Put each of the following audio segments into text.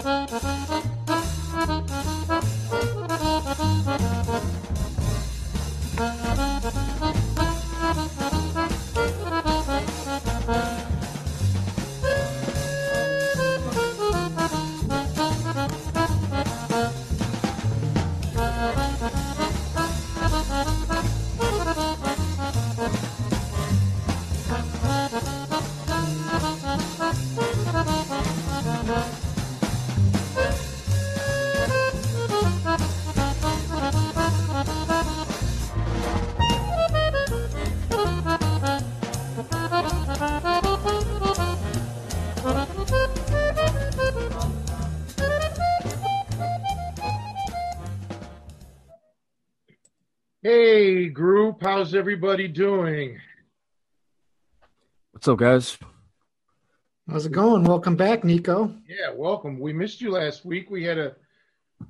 Hey, how's everybody doing? What's up, guys? How's it going? Welcome back, Nico. Yeah, welcome. We missed you last week. We had a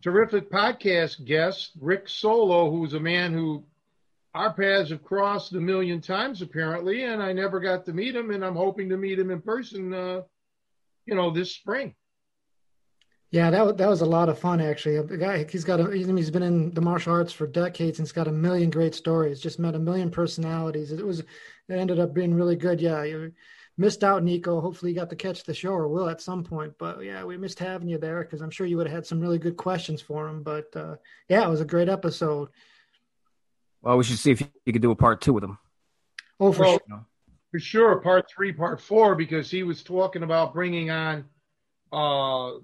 terrific podcast guest, Rick Solo, who's a man who our paths have crossed a million times apparently, and I never got to meet him, and I'm hoping to meet him in person, uh, you know, this spring. Yeah, that was, that was a lot of fun actually. The guy he's got a, he's been in the martial arts for decades and he's got a million great stories. Just met a million personalities. It was it ended up being really good. Yeah, you missed out, Nico. Hopefully, you got to catch the show or will at some point. But yeah, we missed having you there because I'm sure you would have had some really good questions for him. But uh, yeah, it was a great episode. Well, we should see if you could do a part two with him. Oh, for Well, sure. For sure, part three, part four, because he was talking about bringing on uh,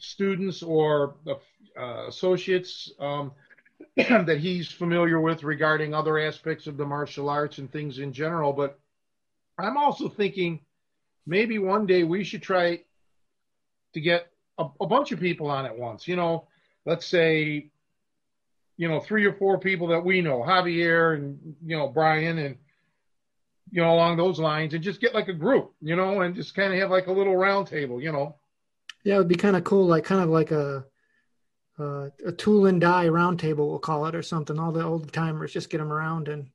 students or uh, associates um, that he's familiar with regarding other aspects of the martial arts and things in general. But I'm also thinking maybe one day we should try to get a, a bunch of people on at once. You know, let's say, you know, three or four people that we know, Javier and, you know, Brian and, you know, along those lines and just get like a group, you know, and just kind of have like a little round table, you know. Yeah, it would be kind of cool, like kind of like a uh, a tool and die roundtable, we'll call it, or something. All the old timers, just get them around and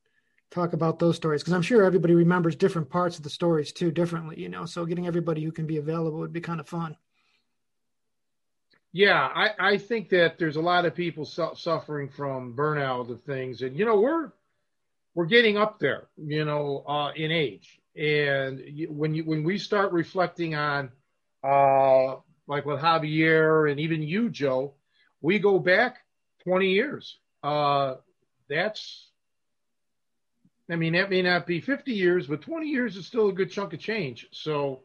talk about those stories, because I'm sure everybody remembers different parts of the stories too, differently. You know, so getting everybody who can be available would be kind of fun. Yeah, I, I think that there's a lot of people su- suffering from burnout of things, and you know we're we're getting up there, you know, uh, in age, and when you when we start reflecting on, uh, like with Javier and even you, Joe, we go back 20 years. Uh, that's, I mean, that may not be 50 years, but 20 years is still a good chunk of change. So,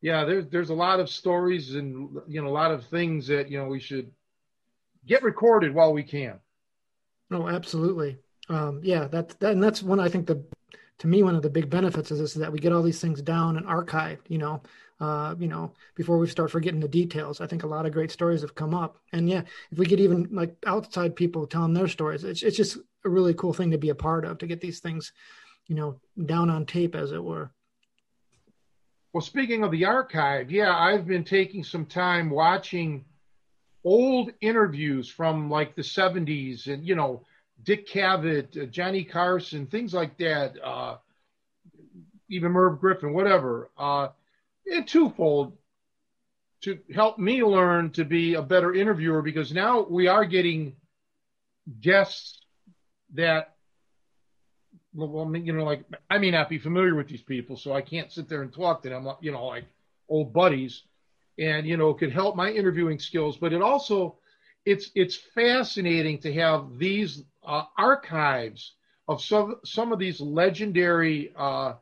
yeah, there's there's a lot of stories and you know a lot of things that you know we should get recorded while we can. Oh, absolutely. Um, yeah, that's that, and that's one I think the to me one of the big benefits is this is that we get all these things down and archived. You know, uh, you know, before we start forgetting the details. I think a lot of great stories have come up, and yeah, if we get even like outside people telling their stories, it's it's just a really cool thing to be a part of to get these things, you know, down on tape as it were. Well, speaking of the archive, yeah, I've been taking some time watching old interviews from like the 70s and, you know, Dick Cavett, uh, Johnny Carson, things like that, uh, even Merv Griffin, whatever, uh, and twofold to help me learn to be a better interviewer because now we are getting guests that well, you know, like I may not be familiar with these people, so I can't sit there and talk to them, you know, like old buddies, and you know, could help my interviewing skills. But it also, it's it's fascinating to have these uh, archives of some some of these legendary uh,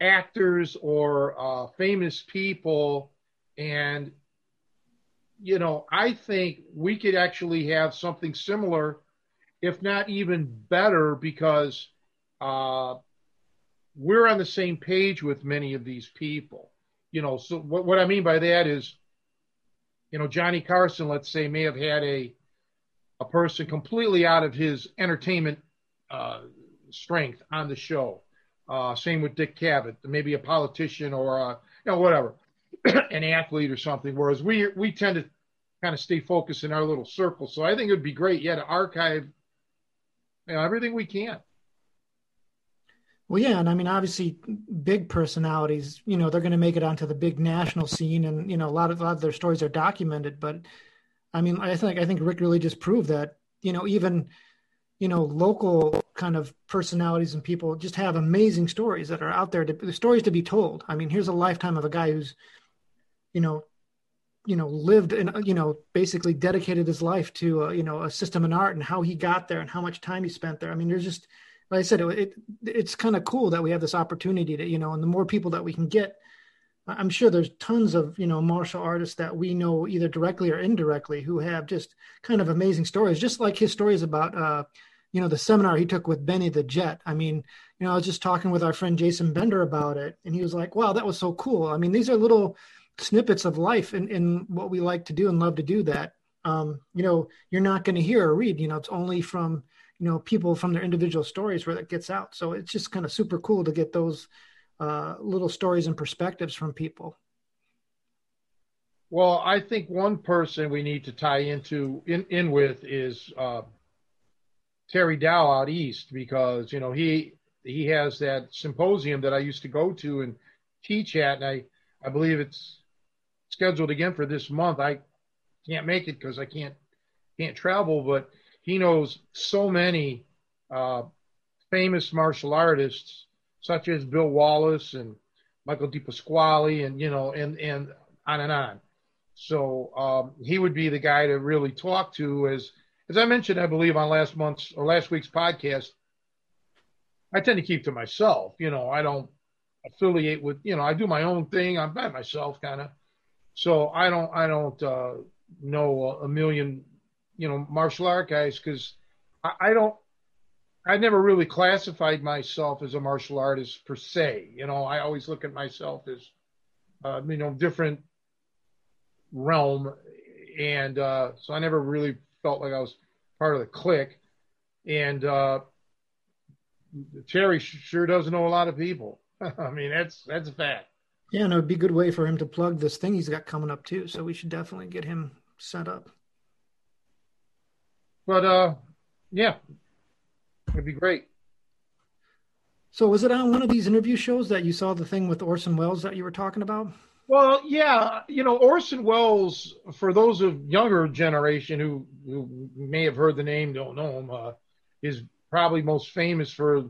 actors or uh, famous people, and you know, I think we could actually have something similar, if not even better, because uh, we're on the same page with many of these people. You know, so what, what I mean by that is, you know, Johnny Carson, let's say, may have had a a person completely out of his entertainment uh, strength on the show. Uh, same with Dick Cavett, maybe a politician or a, you know whatever, an athlete or something. Whereas we we tend to kind of stay focused in our little circle. So I think it would be great, yeah, to archive you know, everything we can. Well, yeah, and I mean, obviously, big personalities, you know, they're going to make it onto the big national scene, and you know, a lot of a lot of their stories are documented. But I mean, I think I think Rick really just proved that, you know, even you know, local kind of personalities and people just have amazing stories that are out there to stories to be told. I mean, here's a lifetime of a guy who's, you know, you know, lived and you know, basically dedicated his life to uh, you know a system in art and how he got there and how much time he spent there. I mean, there's just like I said, it, it it's kind of cool that we have this opportunity to, you know, and the more people that we can get, I'm sure there's tons of, you know, martial artists that we know either directly or indirectly who have just kind of amazing stories, just like his stories about, uh, you know, the seminar he took with Benny the Jet. I mean, you know, I was just talking with our friend Jason Bender about it, and he was like, wow, that was so cool. I mean, these are little snippets of life in, in what we like to do and love to do that, um, you know, you're not going to hear or read, you know, it's only from, you know people from their individual stories where that gets out so it's just kind of super cool to get those uh, little stories and perspectives from people? Well i think one person we need to tie into in, in with is uh, terry dow out east because you know he he has that symposium that i used to go to and teach at and i i believe it's scheduled again for this month. I can't make it because i can't can't travel but he knows so many uh, famous martial artists, such as Bill Wallace and Michael DePasquale, and you know, and and on and on. So um, he would be the guy to really talk to. As as I mentioned, I believe on last month's or last week's podcast, I tend to keep to myself. You know, I don't affiliate with. You know, I do my own thing. I'm by myself, kind of. So I don't I don't uh, know a million you know, martial art guys because I, I don't, I never really classified myself as a martial artist per se. You know, I always look at myself as, uh, you know, different realm. And uh, so I never really felt like I was part of the clique. And uh, Terry sure does know a lot of people. I mean, that's that's a fact. Yeah, and it would be a good way for him to plug this thing he's got coming up too. So we should definitely get him set up. But uh, yeah, it'd be great. So was it on one of these interview shows that you saw the thing with Orson Welles that you were talking about? Well, yeah, you know Orson Welles. For those of younger generation who, who may have heard the name, don't know him, uh, is probably most famous for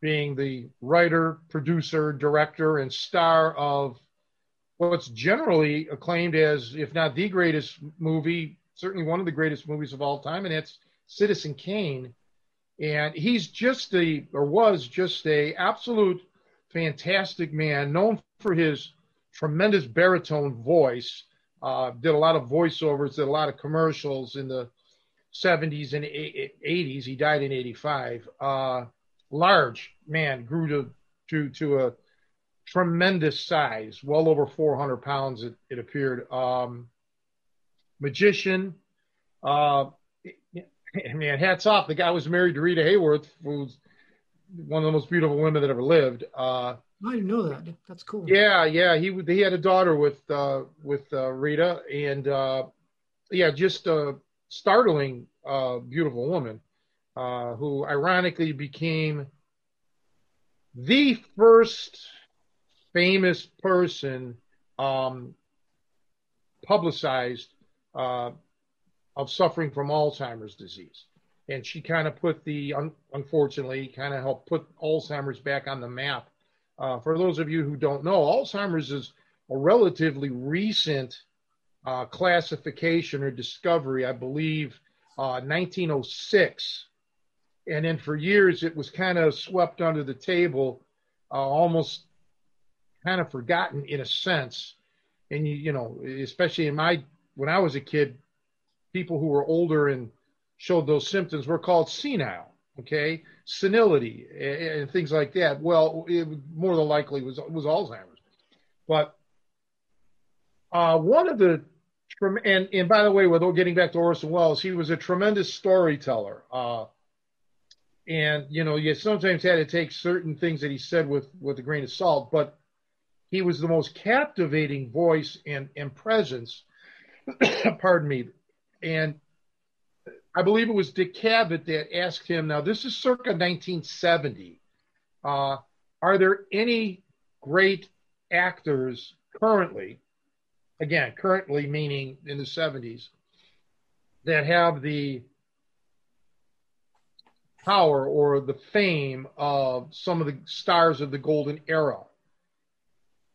being the writer, producer, director, and star of what's generally acclaimed as, if not the greatest movie certainly one of the greatest movies of all time, and it's Citizen Kane. And he's just a, or was just a absolute fantastic man, known for his tremendous baritone voice. Uh, did a lot of voiceovers, did a lot of commercials in the 70s and 80s. He died in 85. Uh, large man, grew to, to, to a tremendous size, well over 400 pounds, it, it appeared. Um, magician. Uh, man, hats off. The guy was married to Rita Hayworth, who's one of the most beautiful women that ever lived. Uh, I didn't know that. That's cool. Yeah, yeah. He he had a daughter with uh, with uh, Rita, and uh, yeah, just a startling, uh, beautiful woman uh, who ironically became the first famous person um, publicized uh, of suffering from Alzheimer's disease. And she kind of put the, un- unfortunately, kind of helped put Alzheimer's back on the map. Uh, for those of you who don't know, Alzheimer's is a relatively recent uh, classification or discovery, I believe, uh, 1906. And then for years, it was kind of swept under the table, uh, almost kind of forgotten in a sense. And you, you know, especially in my when I was a kid, people who were older and showed those symptoms were called senile, okay, senility and, things like that. Well, it more than likely was was Alzheimer's, but uh, one of the and and by the way, without getting back to Orson Welles, he was a tremendous storyteller. Uh, and you know, you sometimes had to take certain things that he said with with a grain of salt, but he was the most captivating voice and and presence pardon me, and I believe it was Dick Cavett that asked him. Now this is circa 1970. Uh, are there any great actors currently, again, currently meaning in the 70s, that have the power or the fame of some of the stars of the golden era?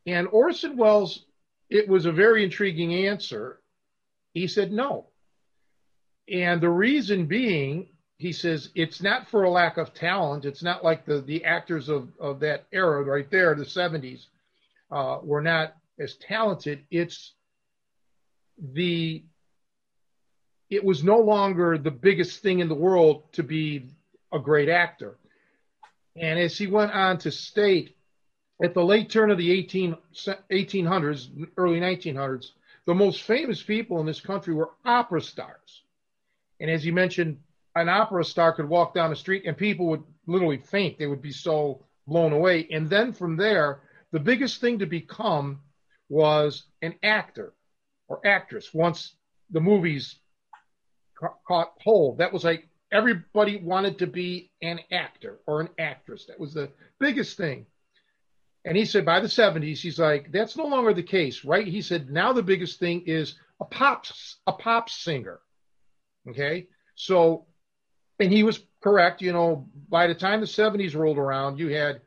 And Orson Welles, it was a very intriguing answer. He said no. And the reason being, he says, it's not for a lack of talent. It's not like the, the actors of, of that era right there, the 70s, uh, were not as talented. It's the it was no longer the biggest thing in the world to be a great actor. And as he went on to state, at the late turn of the 18, 1800s, early 1900s, the most famous people in this country were opera stars. And as you mentioned, an opera star could walk down the street and people would literally faint. They would be so blown away. And then from there, the biggest thing to become was an actor or actress. Once the movies ca- caught hold, that was like everybody wanted to be an actor or an actress. That was the biggest thing. And he said by the 70s, he's like, that's no longer the case, right? He said now the biggest thing is a pop a pop singer. Okay. So, and he was correct. You know, by the time the 70s rolled around, you had,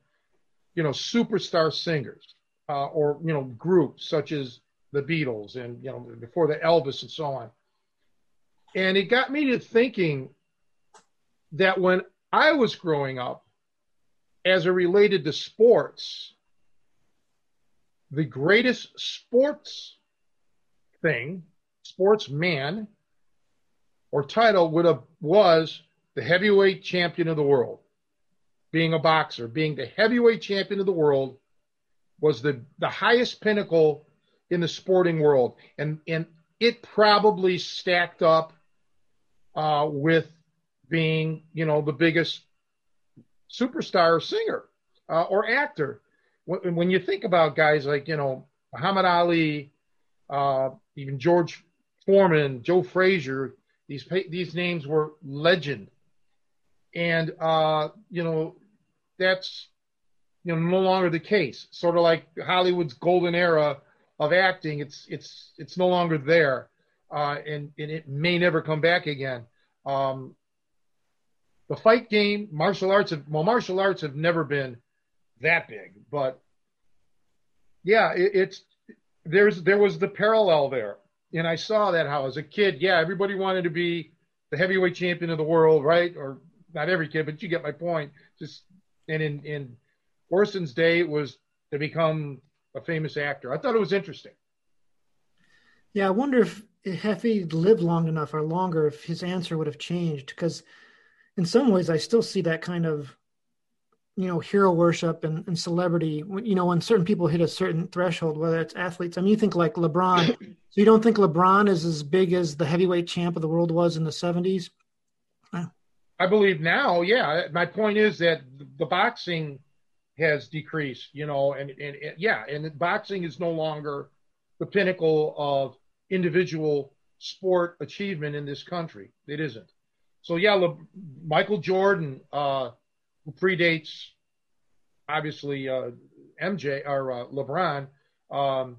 you know, superstar singers uh, or, you know, groups such as the Beatles and, you know, before the Elvis and so on. And it got me to thinking that when I was growing up, as it related to sports, the greatest sports thing, sportsman, or title would have was the heavyweight champion of the world. Being a boxer, being the heavyweight champion of the world was the, the highest pinnacle in the sporting world. And and it probably stacked up uh, with being, you know, the biggest superstar singer uh, or actor. When, when, you think about guys like, you know, Muhammad Ali, uh, even George Foreman, Joe Frazier, these these names were legend, and uh, you know that's you know no longer the case. Sort of like Hollywood's golden era of acting, it's it's it's no longer there, uh, and and it may never come back again. Um, the fight game, martial arts, have, well, martial arts have never been that big, but yeah, it, it's there's there was the parallel there and I saw that how as a kid, yeah, everybody wanted to be the heavyweight champion of the world, right? Or not every kid, but you get my point. Just and in in Orson's day, it was to become a famous actor. I thought it was interesting. Yeah, I wonder if if lived long enough or longer, if his answer would have changed. Because in some ways, I still see that kind of you know hero worship and, and celebrity you know when certain people hit a certain threshold whether it's athletes. I mean you think like lebron. So you don't think lebron is as big as the heavyweight champ of the world was in the 70s i believe now yeah. My point is that the boxing has decreased you know and, and, and yeah and boxing is no longer the pinnacle of individual sport achievement in this country. It isn't. So yeah Le- michael jordan uh who predates obviously uh, MJ or uh, LeBron. Um,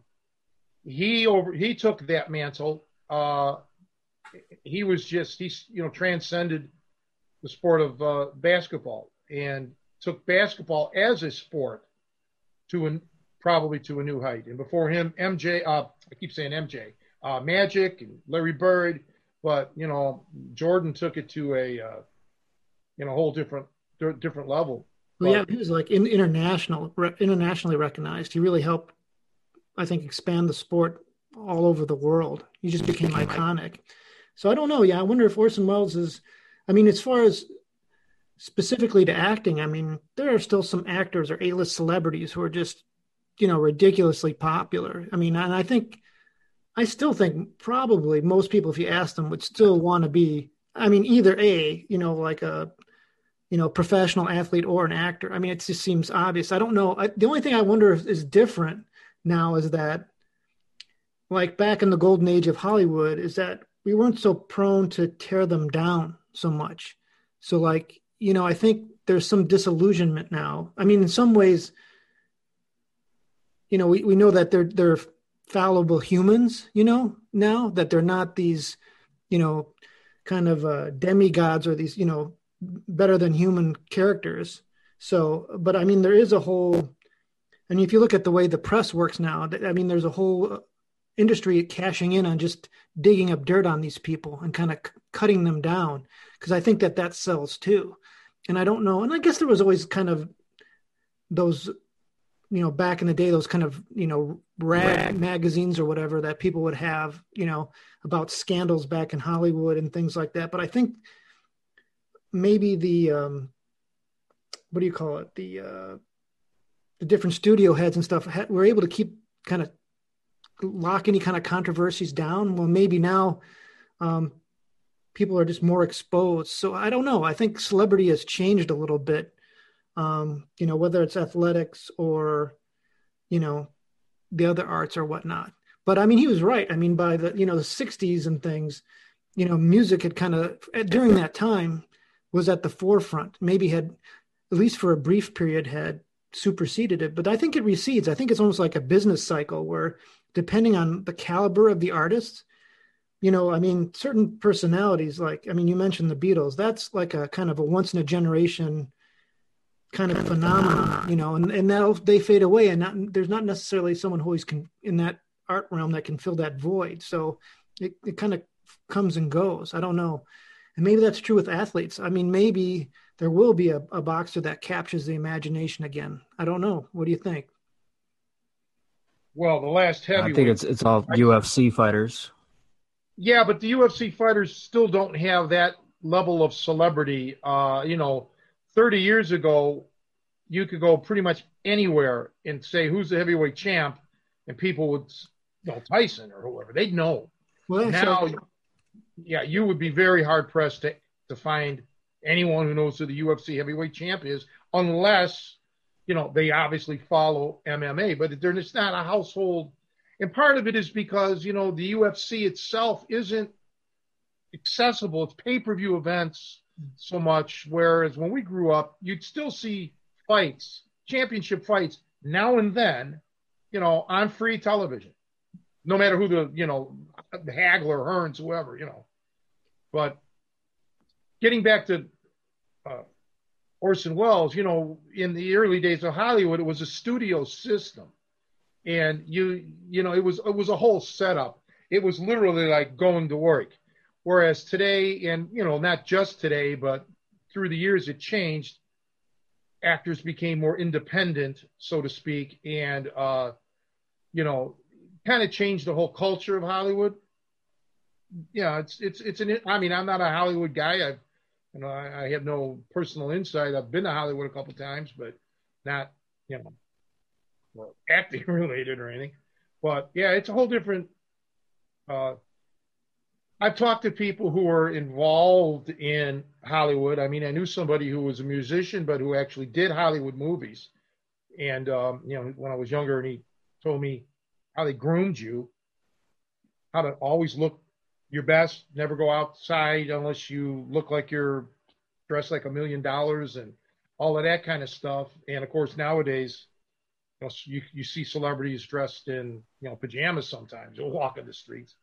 he over he took that mantle. Uh, he was just he's you know transcended the sport of uh, basketball and took basketball as a sport to an probably to a new height. And before him, MJ, uh, I keep saying MJ, uh, Magic and Larry Bird, but you know Jordan took it to a you know whole different different level. Well, yeah, he was like in, international, re- internationally recognized. He really helped, I think, expand the sport all over the world. He just became iconic. So I don't know. Yeah, I wonder if Orson Welles is. I mean, as far as specifically to acting, I mean, there are still some actors or A-list celebrities who are just, you know, ridiculously popular. I mean, and I think, I still think probably most people, if you ask them, would still want to be. I mean, either a, you know, like a you know, professional athlete or an actor. I mean, it just seems obvious. I don't know. I, the only thing I wonder if is different now is that, like back in the golden age of Hollywood, is that we weren't so prone to tear them down so much. So, like, you know, I think there's some disillusionment now. I mean, in some ways, you know, we, we know that they're they're fallible humans, you know, now that they're not these, you know, kind of uh, demigods or these, you know, better than human characters. So, but I mean, there is a whole, mean, if you look at the way the press works now, I mean, there's a whole uh, industry cashing in on just digging up dirt on these people and kind of c- cutting them down because I think that that sells too. And I don't know, and I guess there was always kind of those you know back in the day those kind of you know rag, rag, magazines or whatever that people would have you know about scandals back in hollywood and things like that but i think maybe the um what do you call it? The uh the different studio heads and stuff had, were able to keep kind of lock any kind of controversies down. Well maybe now um people are just more exposed. So i don't know. I think celebrity has changed a little bit. Um, you know, whether it's athletics or, you know, the other arts or whatnot. But I mean, he was right. I mean, by the, you know, the 60s and things, you know, music had kind of, during that time, was at the forefront, maybe had, at least for a brief period, had superseded it. But I think it recedes. I think it's almost like a business cycle where, depending on the caliber of the artists, you know, I mean, certain personalities, like, I mean, you mentioned the Beatles, that's like a kind of a once in a generation kind of phenomenon, you know, and, and now they fade away and not, there's not necessarily someone who always can in that art realm that can fill that void. So it, it kind of comes and goes. I don't know. And maybe that's true with athletes. I mean, maybe there will be a, a boxer that captures the imagination again. I don't know. What do you think? Well, the last heavyweight. I think it's it's all UFC fighters. Yeah, but the UFC fighters still don't have that level of celebrity. Uh, you know, 30 years ago, you could go pretty much anywhere and say who's the heavyweight champ, and people would, you know, Tyson or whoever, they'd know. Well, now, so- yeah, you would be very hard pressed to to find anyone who knows who the UFC heavyweight champ is, unless you know they obviously follow MMA, but they're not a household. And part of it is because you know the UFC itself isn't accessible. It's pay per view events so much. Whereas when we grew up, you'd still see fights, championship fights, now and then, you know, on free television, no matter who the, you know, Hagler, Hearns, whoever, you know. But getting back to uh, Orson Welles, you know, in the early days of Hollywood, it was a studio system, and you, you know, it was it was a whole setup. It was literally like going to work. Whereas today, and you know, not just today, but through the years, it changed. Actors became more independent, so to speak, and uh, you know, kind of changed the whole culture of Hollywood. Yeah, it's it's it's an. I mean, I'm not a Hollywood guy. I've you know, I, I have no personal insight. I've been to Hollywood a couple times, but not you know, well, acting related or anything. But yeah, it's a whole different uh, I've talked to people who are involved in Hollywood. I mean, I knew somebody who was a musician, but who actually did Hollywood movies. And, um, you know, when I was younger, and he told me how they groomed you, how to always look your best, never go outside unless you look like you're dressed like a million dollars and all of that kind of stuff. And of course, nowadays, you, know, you, you see celebrities dressed in, you know, pajamas sometimes. They'll walk in the streets.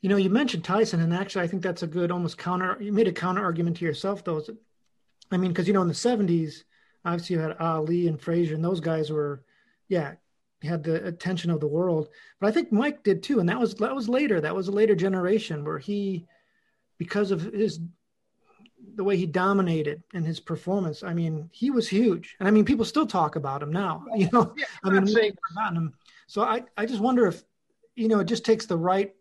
You know, you mentioned Tyson, and actually, I think that's a good almost counter. You made a counter argument to yourself, though. I mean, because you know, in the '70s, obviously you had Ali and Frazier, and those guys were, yeah, had the attention of the world. But I think Mike did too, and that was that was later. That was a later generation where he, because of his the way he dominated in his performance. I mean, he was huge, and I mean, people still talk about him now. You know, yeah, I mean, saying- him. So I I just wonder if you know it just takes the right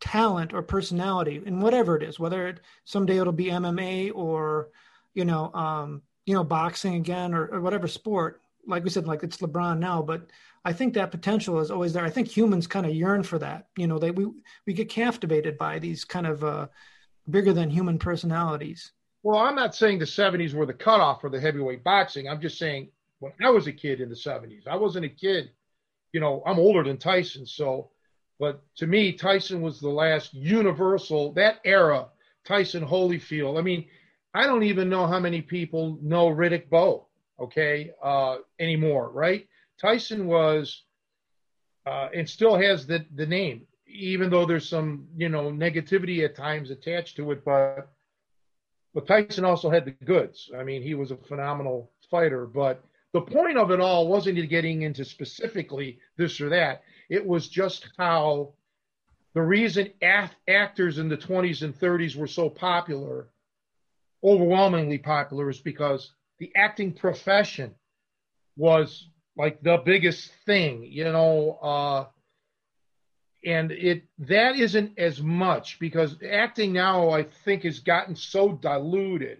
talent or personality and whatever it is whether it someday it'll be mma or you know um you know boxing again or, or whatever sport like we said like it's lebron now but i think that potential is always there. I think humans kind of yearn for that. You know they we we get captivated by these kind of uh bigger than human personalities. Well i'm not saying the 70s were the cutoff for the heavyweight boxing. I'm just saying when i was a kid in the 70s i wasn't a kid you know i'm older than tyson so but to me, Tyson was the last universal, that era, Tyson Holyfield. I mean, I don't even know how many people know Riddick Bowe, okay, uh, anymore, right? Tyson was uh, and still has the the name, even though there's some you know negativity at times attached to it. But but Tyson also had the goods. I mean, he was a phenomenal fighter. But the point of it all wasn't getting into specifically this or that. It was just how the reason actors in the 20s and 30s were so popular, overwhelmingly popular, is because the acting profession was like the biggest thing, you know. Uh, and it that isn't as much because acting now I think has gotten so diluted,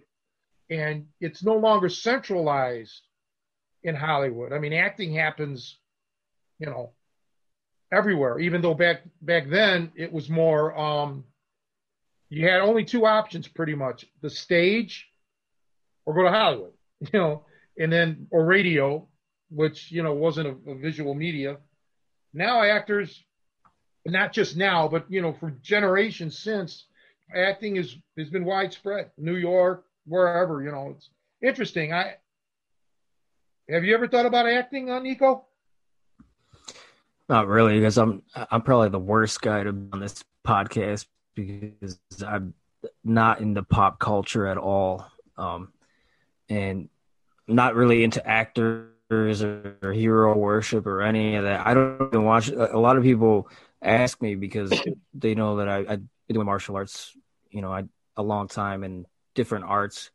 and it's no longer centralized in Hollywood. I mean, acting happens, you know, everywhere. Even though back back then it was more, um, you had only two options pretty much: the stage or go to Hollywood, you know, and then or radio which you know wasn't a, a visual media. Now actors, not just now, but you know for generations since, acting is has been widespread. New York, wherever you know, it's interesting. I have you ever thought about acting on Nico? Not really, because I'm I'm probably the worst guy to be on this podcast because I'm not into pop culture at all, um, and not really into actors or hero worship or any of that. I don't even watch. A lot of people ask me because they know that I, doing martial arts, you know, I, a long time and different arts.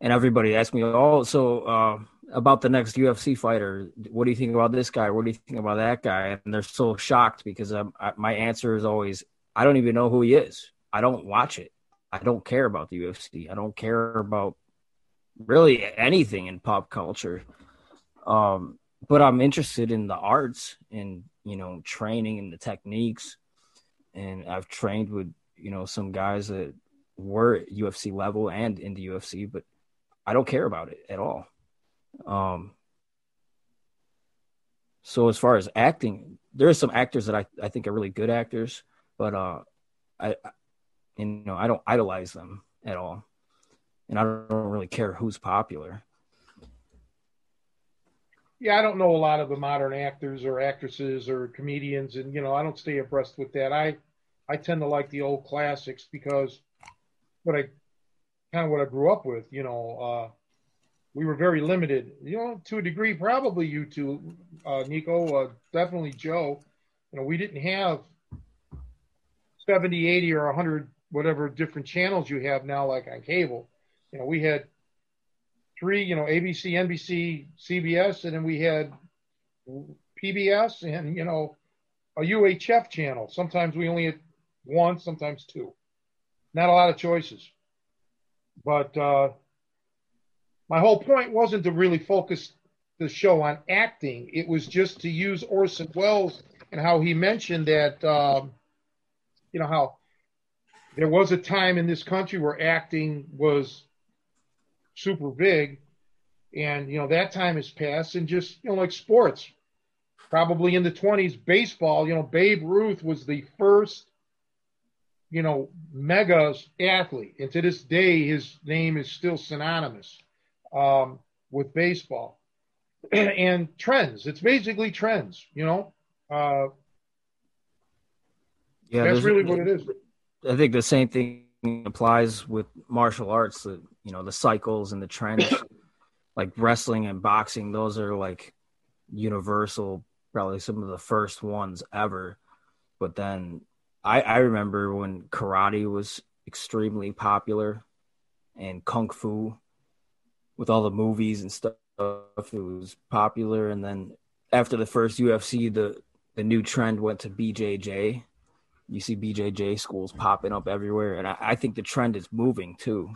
And everybody asks me, oh, so uh, about the next UFC fighter, what do you think about this guy? What do you think about that guy? And they're so shocked because I, my answer is always, I don't even know who he is. I don't watch it. I don't care about the UFC. I don't care about really anything in pop culture. Um, but I'm interested in the arts and you know training and the techniques, and I've trained with you know some guys that were at UFC level and in the UFC, but I don't care about it at all. Um, so as far as acting, there are some actors that I, I think are really good actors, but uh, I, I you know I don't idolize them at all, and I don't really care who's popular yeah, I don't know a lot of the modern actors or actresses or comedians, and you know, I don't stay abreast with that. I I tend to like the old classics because what I kind of what I grew up with. You know, uh, we were very limited. You know, to a degree, probably you two, uh, Nico, uh, definitely Joe. You know, we didn't have 70, 80, or 100 whatever different channels you have now, like on cable. You know, we had three, you know, ABC, NBC, CBS, and then we had PBS and, you know, a UHF channel. Sometimes we only had one, sometimes two. Not a lot of choices. But uh, my whole point wasn't to really focus the show on acting. It was just to use Orson Welles and how he mentioned that, um, you know, how there was a time in this country where acting was super big. And, you know, that time has passed and just, you know, like sports, probably in the 20s, baseball, you know, Babe Ruth was the first, you know, mega athlete. And to this day, his name is still synonymous um, with baseball. and trends, it's basically trends, you know. Uh, yeah, that's really what it is. I think the same thing applies with martial arts that you know the cycles and the trends like wrestling and boxing those are like universal probably some of the first ones ever. But then i i remember when karate was extremely popular and kung fu with all the movies and stuff it was popular. And then after the first ufc the the new trend went to bjj you see BJJ schools popping up everywhere, and I, I think the trend is moving too.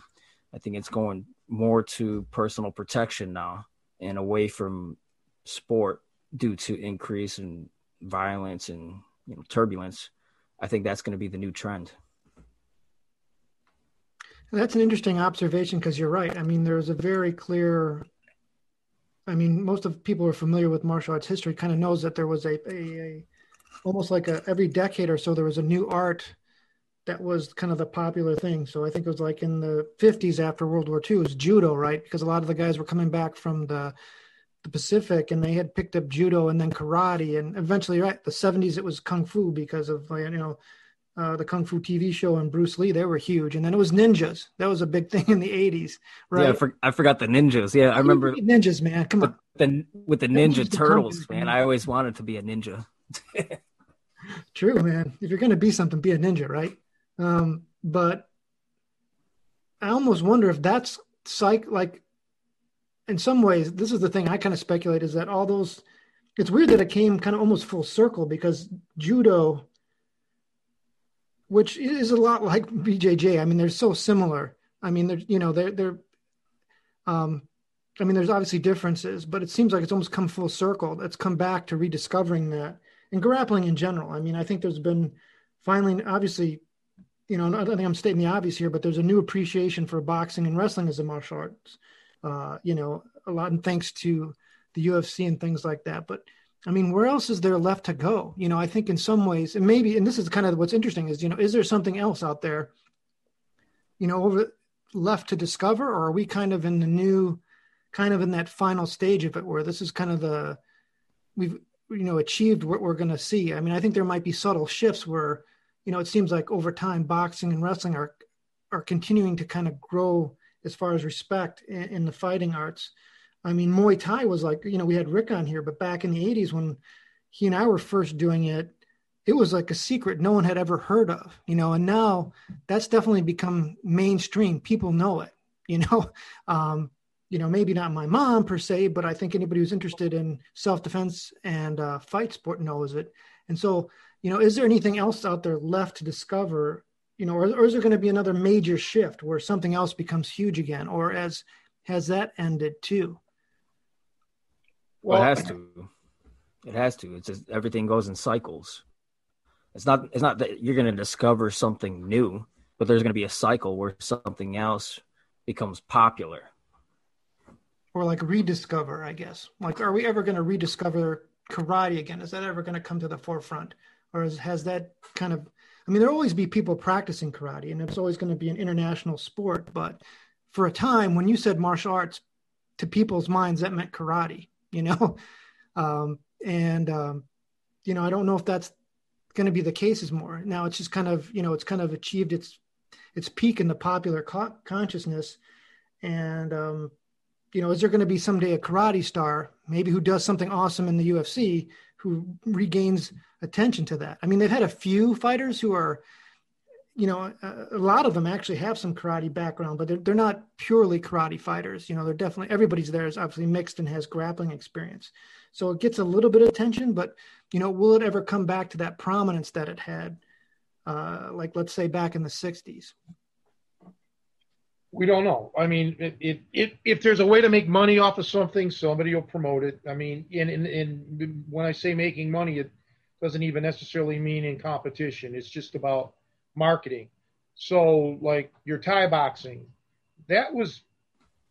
I think it's going more to personal protection now and away from sport due to increase in violence and you know, turbulence. I think that's going to be the new trend. That's an interesting observation because you're right. I mean, there's a very clear. I mean, most of people who are familiar with martial arts history kind of knows that there was a, a, a almost like a, every decade or so there was a new art that was kind of the popular thing. So I think it was like in the 50s after World War II, it was judo, right? Because a lot of the guys were coming back from the the Pacific and they had picked up judo and then karate and eventually, right, the 70s it was kung fu because of you know uh, the kung fu TV show and Bruce Lee. They were huge, and then it was ninjas. That was a big thing in the 80s, right? Yeah, I, for, I forgot the ninjas. Yeah, I remember ninjas, man. Come on, the, with the Ninja Turtles, man. I always wanted to be a ninja. True, man. If you're going to be something, be a ninja, right? Um, but I almost wonder if that's psych like in some ways, this is the thing I kind of speculate is that all those it's weird that it came kind of almost full circle because judo, which is a lot like BJJ. I mean, they're so similar. I mean, they're you know they're they're um, I mean, there's obviously differences, but it seems like it's almost come full circle. It's come back to rediscovering that and grappling in general. I mean, I think there's been finally, obviously, you know, I think I'm stating the obvious here, but there's a new appreciation for boxing and wrestling as a martial arts. Uh, you know, a lot and thanks to the UFC and things like that. But I mean, where else is there left to go? You know, I think in some ways, and maybe, and this is kind of what's interesting is, you know, is there something else out there, you know, over left to discover, or are we kind of in the new, kind of in that final stage of it, where this is kind of the, we've you know achieved what we're going to see. I mean i think there might be subtle shifts where you know it seems like over time boxing and wrestling are are continuing to kind of grow as far as respect in, in the fighting arts. I mean muay thai was like you know we had rick on here but back in the 80s when he and i were first doing it it was like a secret no one had ever heard of you know and now that's definitely become mainstream. People know it you know? Um, you know, maybe not my mom per se, but I think anybody who's interested in self defense and uh, fight sport knows it. And so, you know, is there anything else out there left to discover? You know, or, or is there going to be another major shift where something else becomes huge again, or as has that ended too? Well, well it has to. It has to. It's just everything goes in cycles. It's not. It's not that you're going to discover something new, but there's going to be a cycle where something else becomes popular or like rediscover, I guess. Like, are we ever going to rediscover karate again? Is that ever going to come to the forefront, or is, has that kind of? I mean, there'll always be people practicing karate, and it's always going to be an international sport. But for a time, when you said martial arts, to people's minds, that meant karate. You know, um, and um, you know, I don't know if that's going to be the case more. Now it's just kind of, you know, it's kind of achieved its its peak in the popular co- consciousness, and um, you know, is there going to be someday a karate star, maybe who does something awesome in the UFC, who regains attention to that? I mean, they've had a few fighters who are, you know, a, a lot of them actually have some karate background, but they're, they're not purely karate fighters. You know, they're definitely, everybody's there is obviously mixed and has grappling experience. So it gets a little bit of attention, but, you know, will it ever come back to that prominence that it had, uh, like, let's say back in the 60s? We don't know. I mean, it, it, it, if there's a way to make money off of something, somebody will promote it. I mean, in, in, in when I say making money, it doesn't even necessarily mean in competition. It's just about marketing. So, like your Thai boxing, that was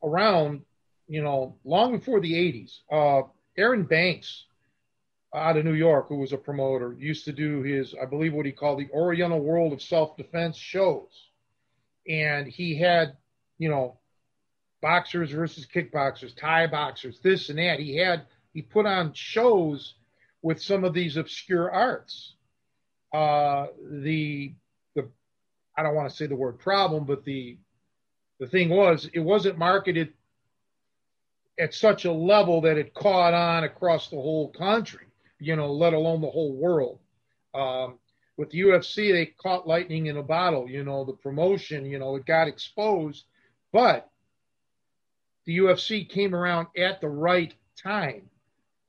around, you know, long before the 80s. Uh, Aaron Banks out of New York, who was a promoter, used to do his, I believe, what he called the Oriental World of Self Defense shows. And he had you know, boxers versus kickboxers, Thai boxers, this and that. He had he put on shows with some of these obscure arts. Uh, the the I don't want to say the word problem, but the the thing was it wasn't marketed at such a level that it caught on across the whole country, you know, let alone the whole world. Um, with the UFC, they caught lightning in a bottle. You know, the promotion, you know, it got exposed but the UFC came around at the right time,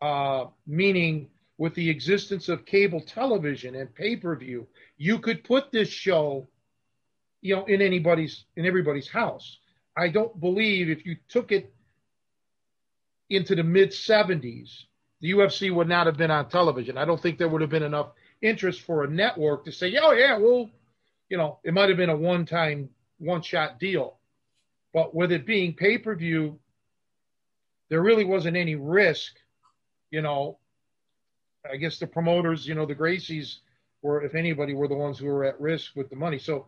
uh, meaning with the existence of cable television and pay per view, you could put this show, you know, in anybody's in everybody's house. I don't believe if you took it into the mid 70s, the UFC would not have been on television. I don't think there would have been enough interest for a network to say, oh, yeah, well, you know, it might have been a one time, one shot deal. But with it being pay per view, there really wasn't any risk. You know, I guess the promoters, you know, the Gracies or if anybody, were the ones who were at risk with the money. So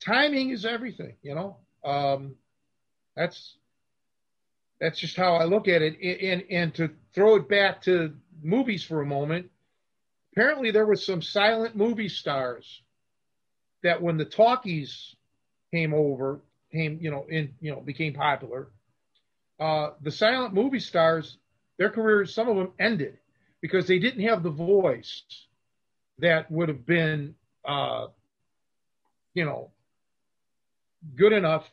timing is everything, you know. Um, that's that's just how I look at it. And and to throw it back to movies for a moment, apparently there were some silent movie stars that when the talkies came over, came you know in you know became popular. Uh, the silent movie stars, their careers, some of them ended because they didn't have the voice that would have been, uh, you know, good enough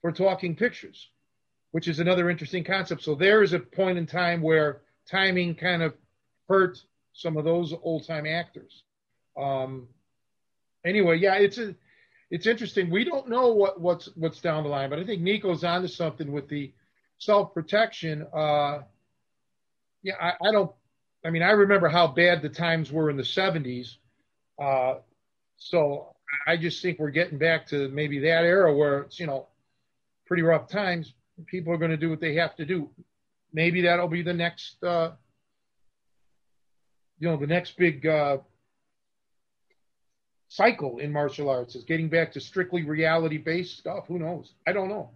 for talking pictures, which is another interesting concept. So there is a point in time where timing kind of hurt some of those old time actors. Um, anyway, yeah, it's a, it's interesting. We don't know what, what's what's down the line, but I think Nico's onto something with the self protection. Uh, yeah, I, I, don't. I mean, I remember how bad the times were in the '70s. Uh, so I just think we're getting back to maybe that era where it's you know pretty rough times. People are going to do what they have to do. Maybe that'll be the next. Uh, you know, the next big uh, cycle in martial arts is getting back to strictly reality based stuff. Who knows? I don't know.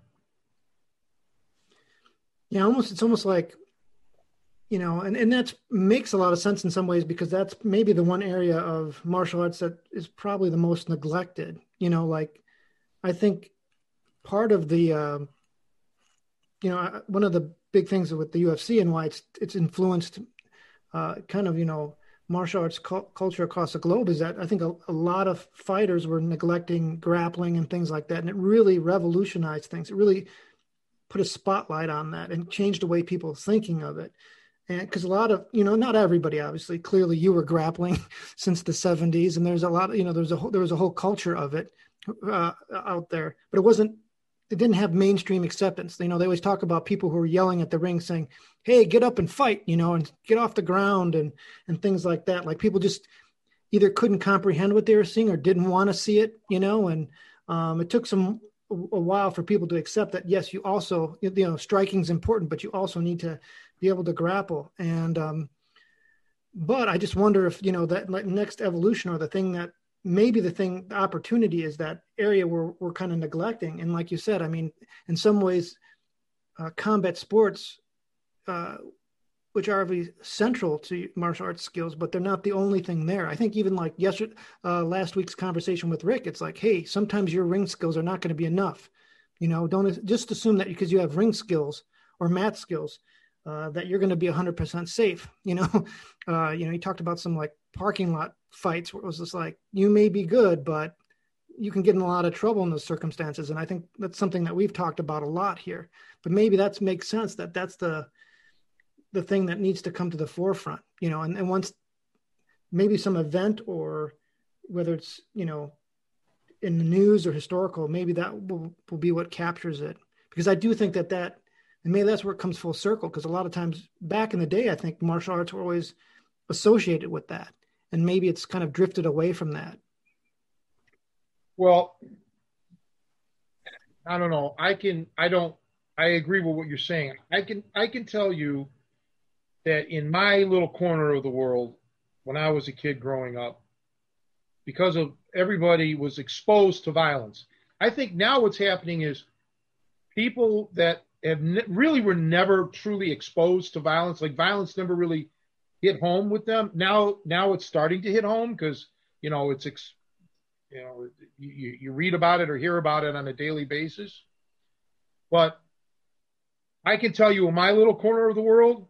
Yeah, almost it's almost like you know, and and that makes a lot of sense in some ways because that's maybe the one area of martial arts that is probably the most neglected. You know, like I think part of the uh, you know one of the big things with the UFC and why it's it's influenced uh, kind of you know martial arts cu- culture across the globe is that I think a, a, lot of fighters were neglecting grappling and things like that, and it really revolutionized things. It really put a spotlight on that and changed the way people thinking of it. And because a lot of you know, not everybody obviously. Clearly, you were grappling since the '70s, and there's a lot. Of, you know, there's a whole, there was a whole culture of it uh, out there, but it wasn't it didn't have mainstream acceptance. You know, they always talk about people who are yelling at the ring saying, "Hey, get up and fight," you know, and get off the ground and and things like that. Like people just either couldn't comprehend what they were seeing or didn't want to see it, you know, and um, it took some a while for people to accept that yes, you also you know striking is important, but you also need to be able to grapple. And um, but I just wonder if you know that next evolution or the thing that maybe the thing the opportunity is that area where we're kind of neglecting and like you said i mean in some ways uh, combat sports uh, which are really central to martial arts skills but they're not the only thing there. I think even like yesterday uh, last week's conversation with rick it's like hey sometimes your ring skills are not going to be enough. You know don't just assume that because you have ring skills or math skills uh, that you're going to be 100% safe you know? Uh, you know he talked about some like parking lot fights where it was just like you may be good but you can get in a lot of trouble in those circumstances and i think that's something that we've talked about a lot here. But maybe that makes sense that that's the the thing that needs to come to the forefront you know and, and once maybe some event or whether it's you know in the news or historical maybe that will, will be what captures it. Because i do think that that and maybe that's where it comes full circle because a lot of times back in the day i think martial arts were always associated with that. And maybe it's kind of drifted away from that. Well i don't know. I can i don't i agree with what you're saying. I can i can tell you that in my little corner of the world when i was a kid growing up because of everybody was exposed to violence i think now what's happening is people that have ne- really were never truly exposed to violence like violence never really hit home with them. Now, now it's starting to hit home because you know it's ex- you know you, you read about it or hear about it on a daily basis. But I can tell you, in my little corner of the world,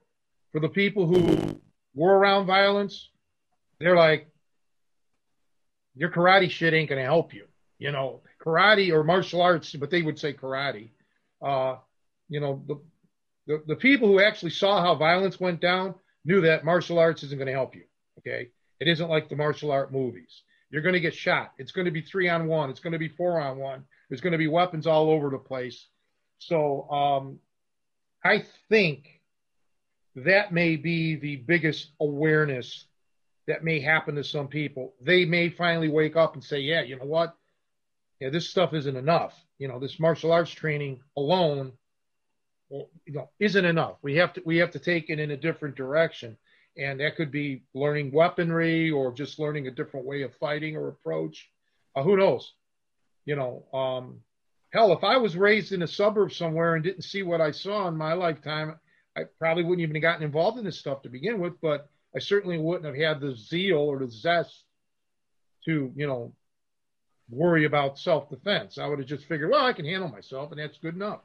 for the people who were around violence, they're like, your karate shit ain't gonna help you. You know, karate or martial arts, but they would say karate. Uh, you know, the, the the people who actually saw how violence went down knew that martial arts isn't to help you. Okay. It isn't like the martial art movies. You're to get shot. It's to be three on one. It's to be four on one. There's to be weapons all over the place. So um, I think that may be the biggest awareness that may happen to some people. They may finally wake up and say, yeah, you know what? Yeah, this stuff isn't enough. You know, this martial arts training alone you know, isn't enough. We have to we have to take it in a different direction. and that could be learning weaponry or just learning a different way of fighting or approach. Uh, who knows? You know, um, hell, if I was raised in a suburb somewhere and didn't see what I saw in my lifetime, I probably wouldn't even have gotten involved in this stuff to begin with. But I certainly wouldn't have had the zeal or the zest to, you know, worry about self defense. I would have just figured, well, I can handle myself, and that's good enough.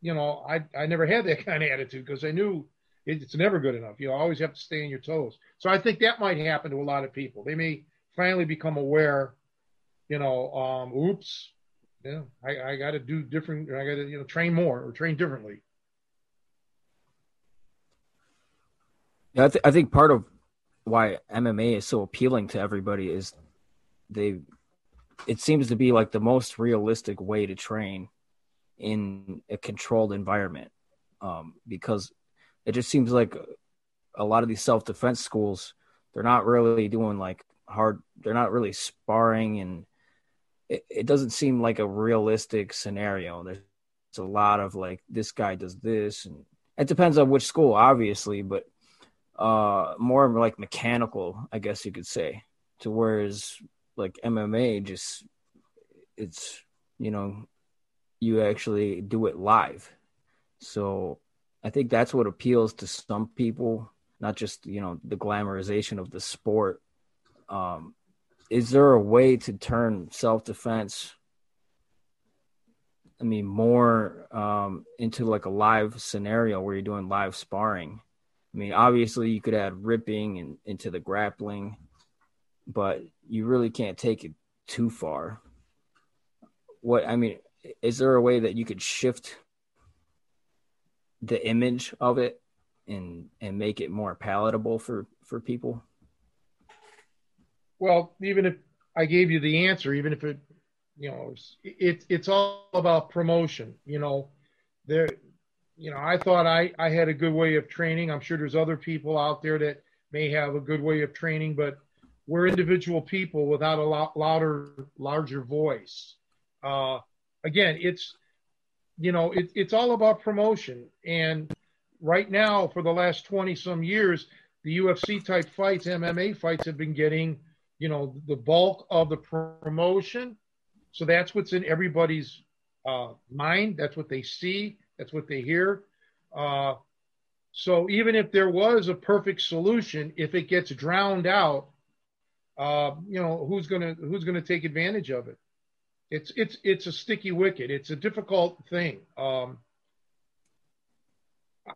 You know, I I never had that kind of attitude because I knew it's never good enough. You always have to stay on your toes. So I think that might happen to a lot of people. They may finally become aware, you know, um, oops, yeah, I, I got to do different. I got to you know train more or train differently. Yeah, I, th- I think part of why MMA is so appealing to everybody is they it seems to be like the most realistic way to train in a controlled environment. Um, because it just seems like a lot of these self-defense schools they're not really doing like hard they're not really sparring and it, it doesn't seem like a realistic scenario. There's a lot of like this guy does this and it depends on which school obviously but uh more like mechanical i guess you could say to whereas like mma just it's you know you actually do it live so I think that's what appeals to some people, not just you know the glamorization of the sport. Um, is there a way to turn self defense? I mean, more um, into like a live scenario where you're doing live sparring. I mean, obviously you could add ripping and into the grappling, but you really can't take it too far. What I mean, is there a way that you could shift the image of it and and make it more palatable for for people well even if i gave you the answer even if it you know it's it, it's all about promotion you know there you know i thought i i had a good way of training i'm sure there's other people out there that may have a good way of training but we're individual people without a lot louder larger voice uh again it's you know, it, it's all about promotion. And right now, for the last 20 some years, the UFC type fights, MMA fights have been getting, you know, the bulk of the promotion. So that's what's in everybody's uh, mind. That's what they see. That's what they hear. Uh, so even if there was a perfect solution, if it gets drowned out, uh, you know, who's gonna who's gonna take advantage of it? it's it's it's a sticky wicket. It's a difficult thing. Um,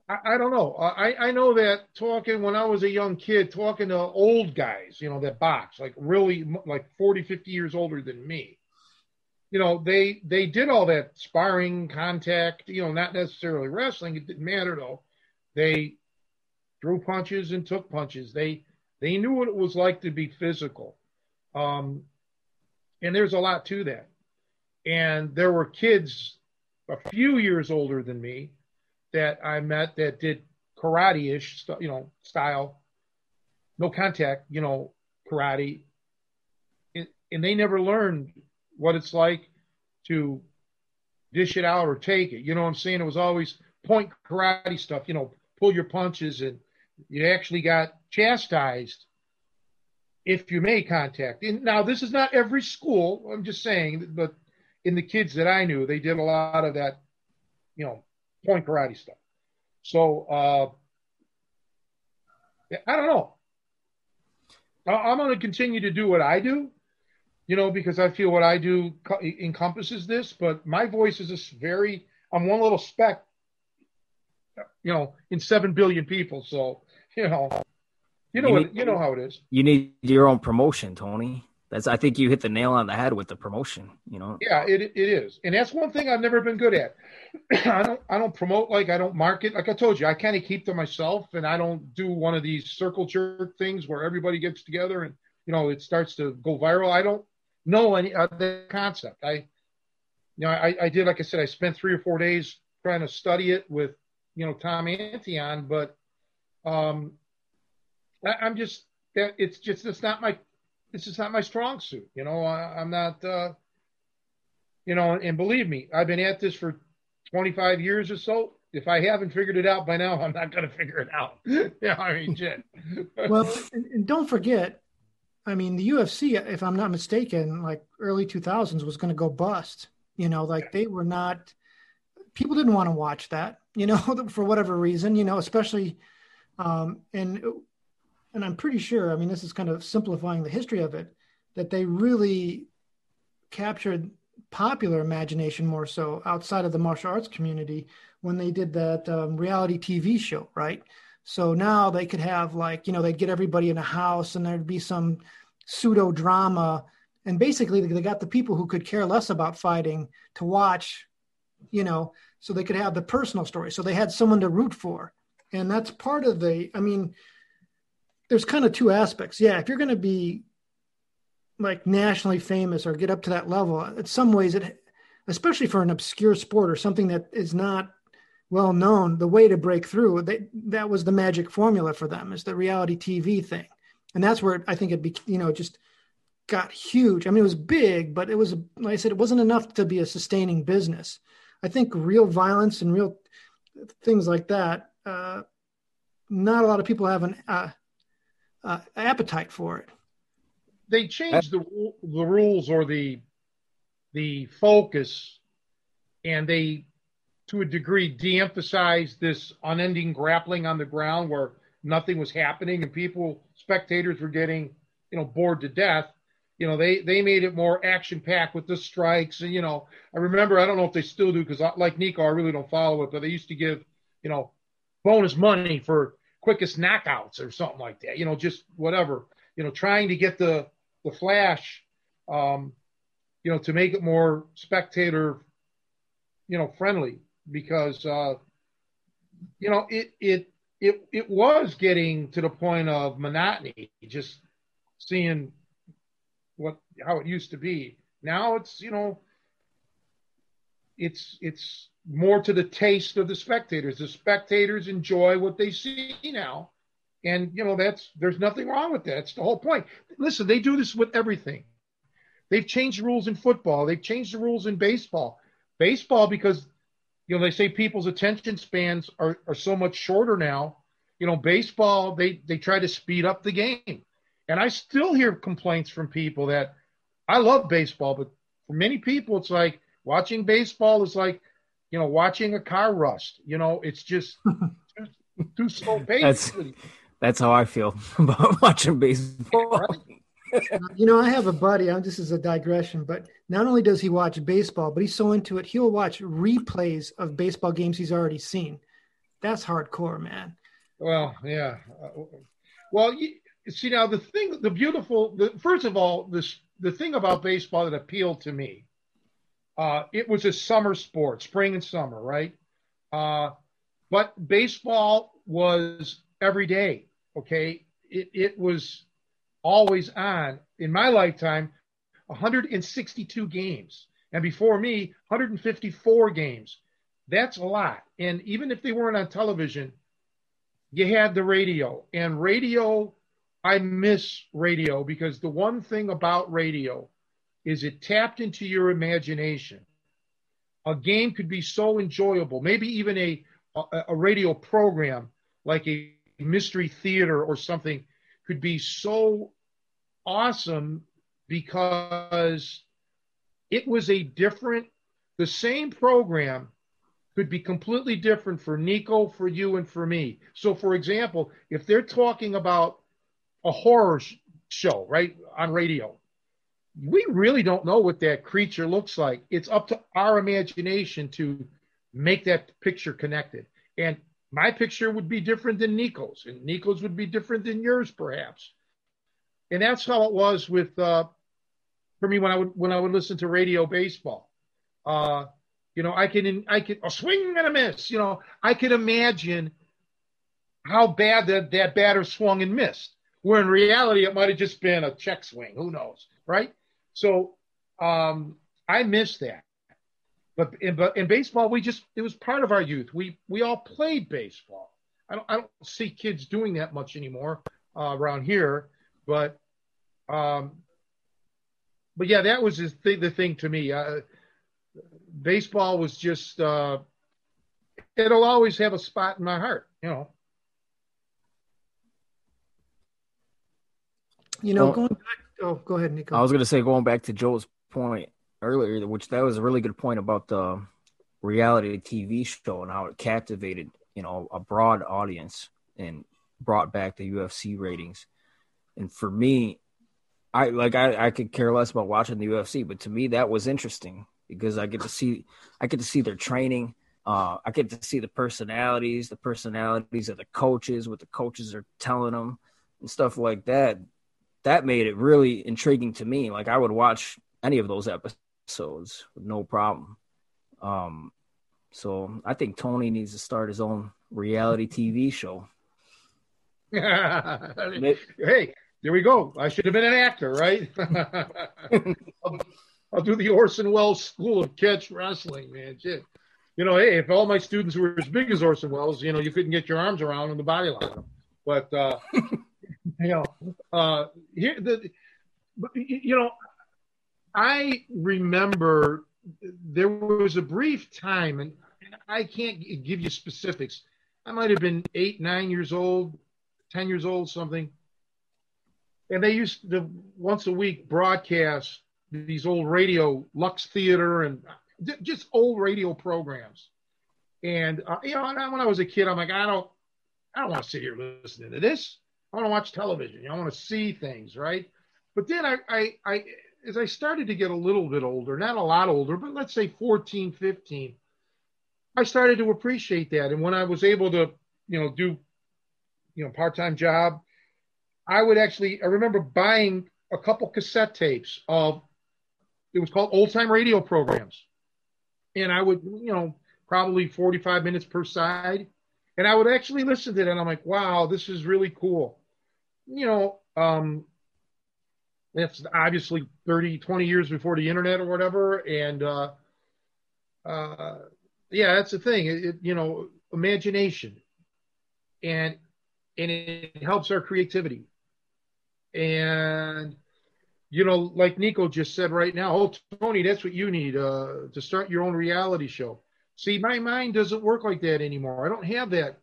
I, I don't know. I, I know that talking when I was a young kid, talking to old guys, you know, that box, like really like 40, 50 years older than me. You know, they they did all that sparring, contact, you know, not necessarily wrestling. It didn't matter though. They threw punches and took punches. They they knew what it was like to be physical. Um, and there's a lot to that and there were kids a few years older than me that I met that did karate ish, you know, style, no contact, you know, karate. And they never learned what it's like to dish it out or take it. You know what I'm saying? It was always point karate stuff, you know, pull your punches and you actually got chastised if you made contact. And now this is not every school, I'm just saying, but in the kids that I knew, they did a lot of that, you know, point karate stuff. So uh, I don't know. I'm going to continue to do what I do, you know, because I feel what I do encompasses this. But my voice is just very. I'm one little speck, you know, in seven billion people. So you know, you know you, what, need, you know how it is. You need your own promotion, Tony that's I think you hit the nail on the head with the promotion. You know. Yeah, it it is, and that's one thing I've never been good at. I don't I don't promote like I don't market like I told you. I kind of keep to myself, and I don't do one of these circle jerk things where everybody gets together and you know it starts to go viral. I don't know any uh, the concept. I you know I I did like I said I spent three or four days trying to study it with you know Tom Antion, but um I, I'm just that it's just it's not my this is not my strong suit. You know, I, am not, uh, you know, and believe me, I've been at this for 25 years or so. if I haven't figured it out by now, I'm not going to figure it out. yeah, I mean, shit. well, and, and, don't forget, I mean, the UFC, if I'm not mistaken, like early 2000s was going to go bust. You know, like they were not. People didn't want to watch that. You know, for whatever reason. You know, especially, um, and and I'm pretty sure. I mean, this is kind of simplifying the history of it. That they really captured popular imagination more so outside of the martial arts community when they did that um, reality TV show, right? So now they could have like, you know, they'd get everybody in a house and there'd be some pseudo drama. And basically, they got the people who could care less about fighting to watch, you know, so they could have the personal story. So they had someone to root for. And that's part of the, I mean, there's kind of two aspects. Yeah, if you're going to be like nationally famous or get up to that level, in some ways, it, especially for an obscure sport or something that is not well known, the way to break through, they, that was the magic formula for them is the reality TV thing. And that's where I think it, be, you know, just got huge. I mean, it was big, but it was, like I said, it wasn't enough to be a sustaining business. I think real violence and real things like that, uh, not a lot of people have an uh, uh, appetite for it. They changed the the rules or the the focus, and they to a degree de-emphasized this unending grappling on the ground where nothing was happening and people spectators were getting you know bored to death. You know they they made it more action packed with the strikes and you know i remember i don't know if they still do because like nico i really don't follow it but they used to give you know bonus money for quickest knockouts or something like that you know just whatever you know trying to get the the flash um you know to make it more spectator you know friendly because uh, you know it it it it was getting to the point of monotony, just seeing what how it used to be. Now it's you know it's it's more to the taste of the spectators. The spectators enjoy what they see now. And you know that's there's nothing wrong with that. It's the whole point. Listen, they do this with everything. They've changed the rules in football. They've changed the rules in baseball. Baseball because you know, they say people's attention spans are, are so much shorter now. You know, baseball, they, they try to speed up the game. And I still hear complaints from people that I love baseball, but for many people, it's like watching baseball is like, you know, watching a car rust. You know, it's just too, too slow paced. That's, that's how I feel about watching baseball. Right? You know, I have a buddy. I'm, this is a digression, but not only does he watch baseball, but he's so into it, he'll watch replays of baseball games he's already seen. That's hardcore, man. Well, yeah. Uh, well, you, see now the thing, the beautiful. The, first of all, this the thing about baseball that appealed to me. Uh, it was a summer sport, spring and summer, right? Uh, but baseball was every day. Okay, it it was always on in my lifetime 162 games. And before me 154 games. That's a lot. And even if they weren't on television you had the radio. And radio i miss radio because the one thing about radio is it tapped into your imagination. A game could be so enjoyable. Maybe even a a, a radio program like a mystery theater or something could be so awesome because it was a different, the same program could be completely different for Nico, for you, and for me. So, for example, if they're talking about a horror sh- show, right, on radio, we really don't know what that creature looks like. It's up to our imagination to make that picture connected. And my picture would be different than Nico's, and Nico's would be different than yours, perhaps. And that's how it was with uh, for me when I would when I would listen to radio baseball. Uh, you know, I can I can a swing and a miss. You know, I could imagine how bad that that batter swung and missed. Where in reality, it might have just been a check swing. Who knows, right? So um, I miss that. But in, but in baseball, we just it was part of our youth. We we all played baseball. I don't I don't see kids doing that much anymore uh, around here. But um, but yeah, that was the thing, the thing to me. Uh, baseball was just uh, it'll always have a spot in my heart, you know. You know, well, going back. Oh, go ahead, Nico. I was going to say, going back to Joe's point earlier, which that was a really good point about the reality TV show and how it captivated, you know, a broad audience and brought back the UFC ratings. And for me, I like I, I could care less about watching the UFC, but to me that was interesting because I get to see I get to see their training. Uh, I get to see the personalities, the personalities of the coaches, what the coaches are telling them, and stuff like that. That made it really intriguing to me. Like I would watch any of those episodes with no problem. Um, so I think Tony needs to start his own reality TV show. hey, there we go. I should have been an actor, right? I'll, do the Orson Welles School of Catch Wrestling, man. Shit. You know, hey, if all my students were as big as Orson Welles, you know, you couldn't get your arms around them, the body line. But uh, you know, uh, here the, you know, I remember there was a brief time, and I can't give you specifics. I might have been eight, nine years old, ten years old, something and they used to once a week broadcast these old radio Lux Theater and just old radio programs. And uh, you know, when I was a kid, I'm like, I don't, I don't want to sit here listening to this. I want to watch television. I want to see things, right? But then I, I, I, as I started to get a little bit older, not a lot older, but let's say 14, 15, I started to appreciate that. And when I was able to, you know, do, you know, part-time job, I would actually, I remember buying a couple cassette tapes of, it was called old time radio programs. And I would, you know, probably 45 minutes per side. And I would actually listen to it and I'm like, wow, this is really cool. You know, um, that's obviously 30, 20 years before the internet or whatever. And, uh, uh, yeah, that's the thing. It, it, you know, imagination and, and it helps our creativity. And, you know, like Nico just said right now, oh, Tony, that's what you need uh, to start your own reality show. See, my mind doesn't work like that anymore. I don't have that,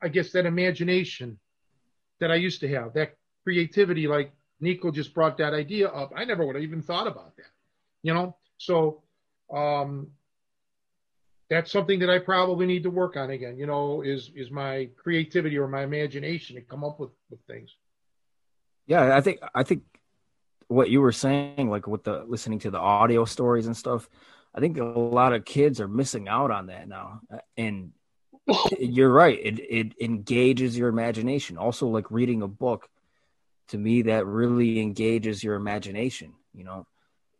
I guess, that imagination that I used to have, that creativity. Like Nico just brought that idea up. I never would have even thought about that, you know? So, um, that's something that I probably need to work on again, you know, is, is my creativity or my imagination to come up with, with things. Yeah, I think I think what you were saying, like with the listening to the audio stories and stuff, I think a lot of kids are missing out on that now. And you're right; it it engages your imagination. Also, like reading a book, to me, that really engages your imagination. You know,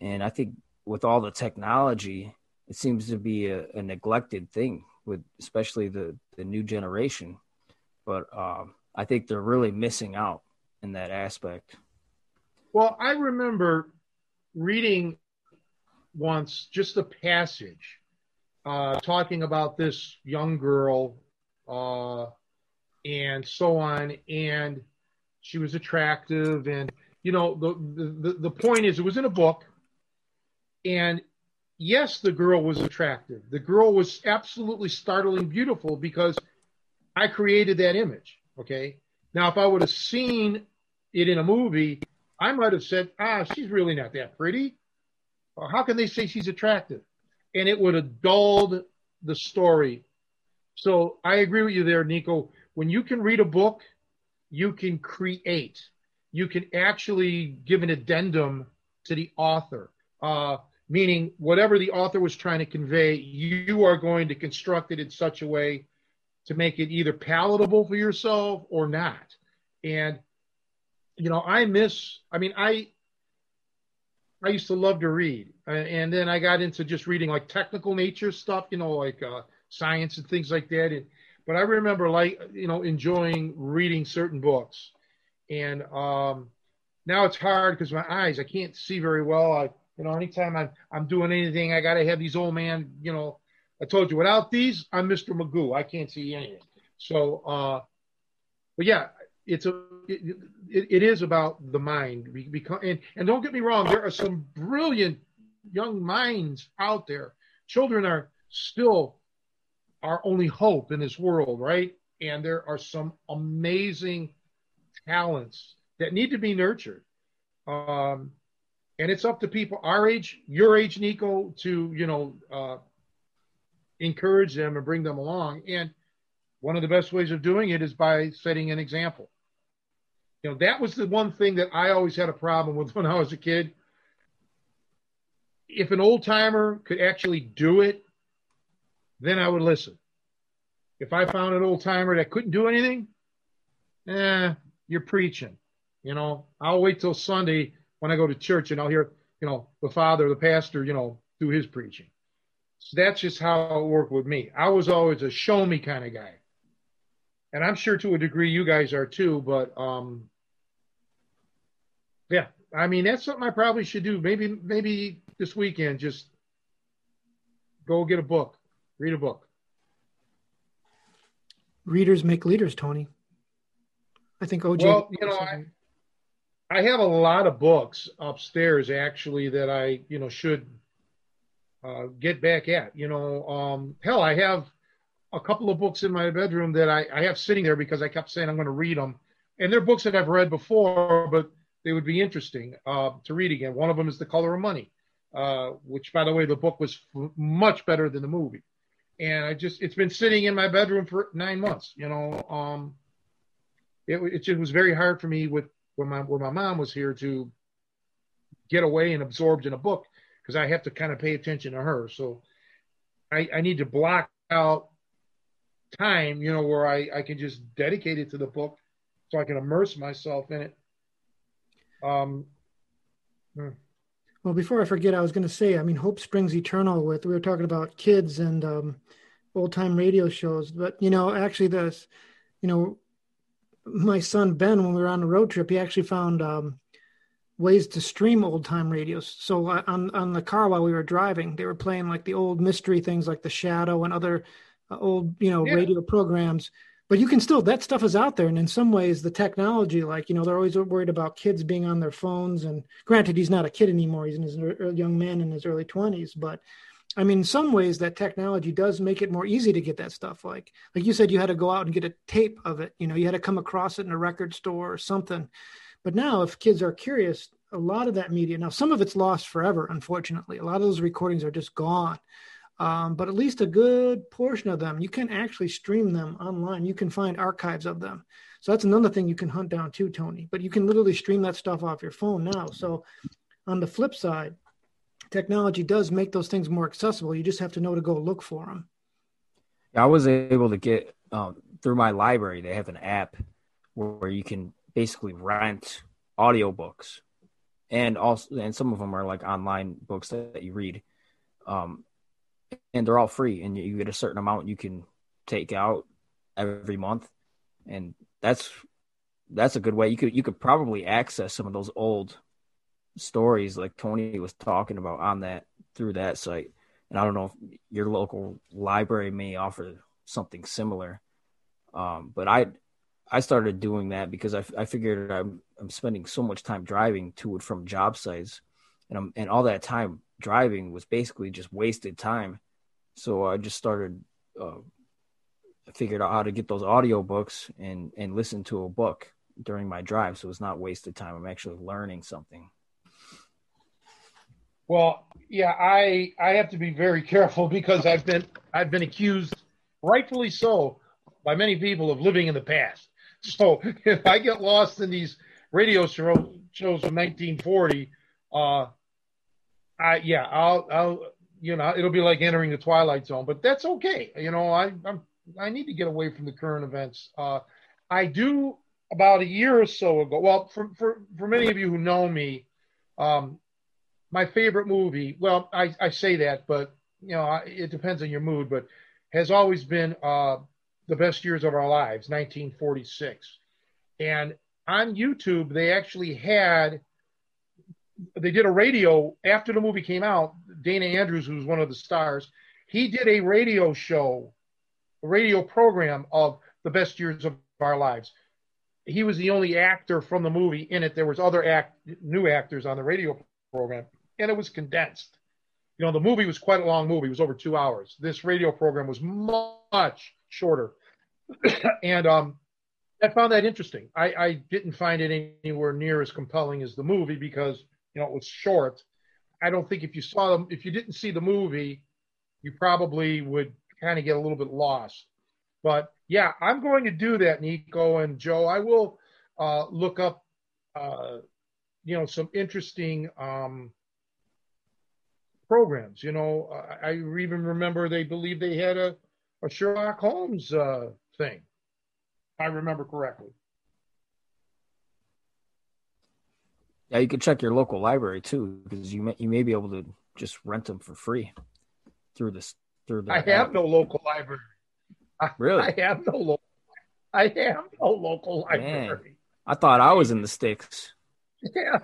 and I think with all the technology, it seems to be a, a neglected thing with especially the the new generation. But um, I think they're really missing out in that aspect. Well, I remember reading once just a passage uh, talking about this young girl uh, and so on, and she was attractive, and you know the, the the point is it was in a book, and yes, the girl was attractive. The girl was absolutely startling beautiful because I created that image. Okay, now, if I would have seen it in a movie, I might have said, ah, she's really not that pretty. Or how can they say she's attractive? And it would have dulled the story. So I agree with you there, Nico. When you can read a book, you can create. You can actually give an addendum to the author, uh, meaning whatever the author was trying to convey, you are going to construct it in such a way to make it either palatable for yourself or not. And you know, I miss. I mean, I I used to love to read, and then I got into just reading like technical nature stuff, you know, like uh, science and things like that. And, but I remember like you know enjoying reading certain books, and um, now it's hard because my eyes I can't see very well. I you know anytime I'm I'm doing anything I got to have these old man you know I told you, without these, I'm Mr. Magoo. I can't see anything. So, uh, but yeah, it's a, it, it, it is about the mind. Because, and, and don't get me wrong, there are some brilliant young minds out there. Children are still our only hope in this world, right? And there are some amazing talents that need to be nurtured. Um, and it's up to people our age, your age, Nico, to you know uh, encourage them and bring them along. And one of the best ways of doing it is by setting an example. You know, that was the one thing that I always had a problem with when I was a kid. If an old timer could actually do it, then I would listen. If I found an old timer that couldn't do anything, eh, you're preaching. You know, I'll wait till Sunday when I go to church and I'll hear, you know, the father, the pastor, you know, do his preaching. So that's just how it worked with me. I was always a show me kind of guy. And I'm sure to a degree you guys are too, but um yeah, I mean that's something I probably should do. Maybe maybe this weekend just go get a book, read a book. Readers make leaders, Tony. I think OJ. Well, you know, I, I have a lot of books upstairs actually that I, you know, should uh, get back at. You know, um, hell, I have a couple of books in my bedroom that I, I have sitting there because I kept saying I'm going to read them, and they're books that I've read before, but they would be interesting uh, to read again. One of them is The Color of Money, uh, which, by the way, the book was f- much better than the movie. And I just, it's been sitting in my bedroom for nine months. You know, um, it, it just was very hard for me with when my when my mom was here to get away and absorbed in a book because I have to kind of pay attention to her. So I, I need to block out time, you know, where I, I can just dedicate it to the book so I can immerse myself in it. Um, hmm. Well, before I forget, I was going to say, I mean, hope springs eternal. With we were talking about kids and um, old time radio shows, but you know, actually, this, you know, my son Ben, when we were on the road trip, he actually found um, ways to stream old time radios. So uh, on on the car while we were driving, they were playing like the old mystery things like The Shadow and other uh, old you know yeah. radio programs. But you can still that stuff is out there, and in some ways, the technology, like you know, they're always worried about kids being on their phones. And granted, he's not a kid anymore; he's a young man in his early twenties. But I mean, in some ways, that technology does make it more easy to get that stuff. Like, like you said, you had to go out and get a tape of it. You know, you had to come across it in a record store or something. But now, if kids are curious, a lot of that media now, some of it's lost forever. Unfortunately, a lot of those recordings are just gone. Um, but at least a good portion of them, you can actually stream them online. You can find archives of them. So that's another thing you can hunt down too, Tony. But you can literally stream that stuff off your phone now. So on the flip side, technology does make those things more accessible. You just have to know to go look for them. I was able to get um, through my library. They have an app where you can basically rent audiobooks and also and some of them are like online books that, you read um, and they're all free and you get a certain amount you can take out every month and that's that's a good way you could you could probably access some of those old stories like Tony was talking about on that through that site. And I don't know if your local library may offer something similar. Um, but I I started doing that because I, I figured I'm I'm spending so much time driving to and from job sites, and I'm and all that time driving was basically just wasted time. So I just started uh, figured out how to get those audiobooks and and listen to a book during my drive, so it's not wasted time. I'm actually learning something. Well, yeah, I I have to be very careful because I've been I've been accused, rightfully so, by many people of living in the past. So if I get lost in these radio show, shows from 1940, uh, I yeah, I'll I'll you know it'll be like entering the twilight zone, but that's okay. You know, I I'm I need to get away from the current events. Uh, I do about a year or so ago. Well, for for for many of you who know me, um, my favorite movie, well, I, I say that, but you know, it depends on your mood, but has always been uh, the best years of our lives, 1946. And on YouTube, they actually had, they did a radio after the movie came out. Dana Andrews, who's one of the stars, he did a radio show, a radio program of the best years of our lives. He was the only actor from the movie in it. There was other act, new actors on the radio program and it was condensed. You know, the movie was quite a long movie. It was over two hours. This radio program was much shorter. and um, I found that interesting. I, I didn't find it anywhere near as compelling as the movie because, you know, it was short. I don't think if you saw them, if you didn't see the movie, you probably would kind of get a little bit lost. But yeah, I'm going to do that, Nico and Joe. I will uh, look up, uh, you know, some interesting um, programs. You know, I, I, even remember they believe they had a, a Sherlock Holmes uh, thing. I remember correctly. Yeah, you can check your local library too, because you may you may be able to just rent them for free through this through the. I have no local library. Really? I have no local. I have no local library. Man, I thought I was in the sticks. Yeah,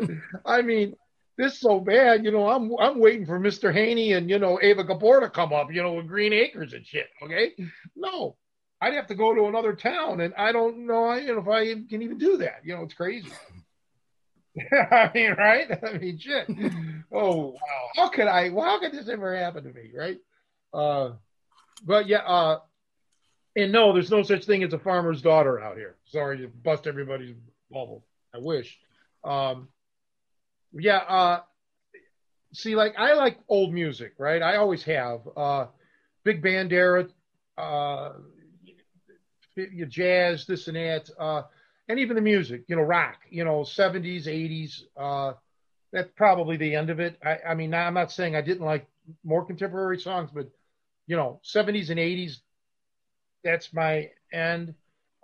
I mean, this is so bad. You know, I'm I'm waiting for Mr. Haney and you know Eva Gabor to come up. You know, with Green Acres and shit. Okay, no, I'd have to go to another town, and I don't know, I, you know if I can even do that. You know, it's crazy. I mean, right? I mean, shit. Oh wow, how could I? Well, how could this ever happen to me, right? Uh, but yeah, uh, and no, there's no such thing as a farmer's daughter out here. Sorry to bust everybody's bubble. I wish. Um, yeah. Uh, see, like I like old music, right? I always have. Uh, big band era, uh, jazz, this and that, uh, and even the music, you know, rock, you know, 70s, 80s. Uh, that's probably the end of it. I, I mean, I'm not saying I didn't like more contemporary songs, but you know, 70s and 80s, that's my end.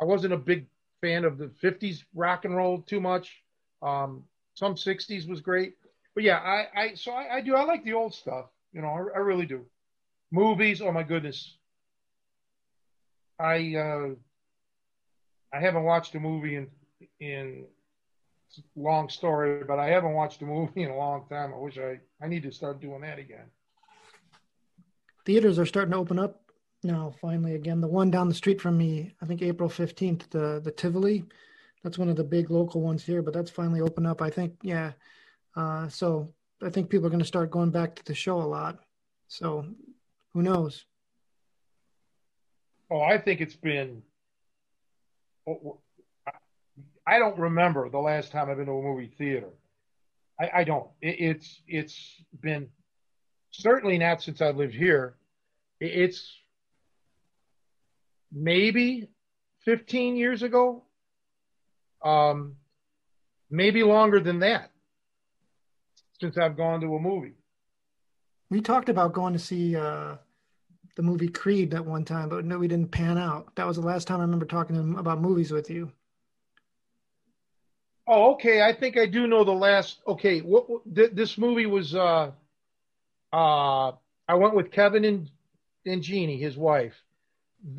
I wasn't a big fan of the 50s rock and roll too much. Um, some 60s was great, but yeah, I, I so I, I do I like the old stuff. You know, I, I really do. Movies, oh my goodness. I uh, I haven't watched a movie in in long story, but I haven't watched a movie in a long time. I wish I I need to start doing that again. Theaters are starting to open up now. Finally, again, the one down the street from me, I think April fifteenth, the the Tivoli. That's one of the big local ones here, but that's finally open up. I think, yeah. Uh, so I think people are going to start going back to the show a lot. So who knows? Oh, I think it's been I don't remember the last time I've been to a movie theater. I, I don't. It, it's it's been certainly not since I lived here. It, it's maybe 15 years ago. Um, maybe longer than that since I've gone to a movie. We talked about going to see uh, the movie Creed at one time, but no, we didn't pan out. That was the last time I remember talking to him about movies with you. Oh, okay. I think I do know the last. Okay, what, th- this movie was. Uh, uh, I went with Kevin and and Jeannie, his wife.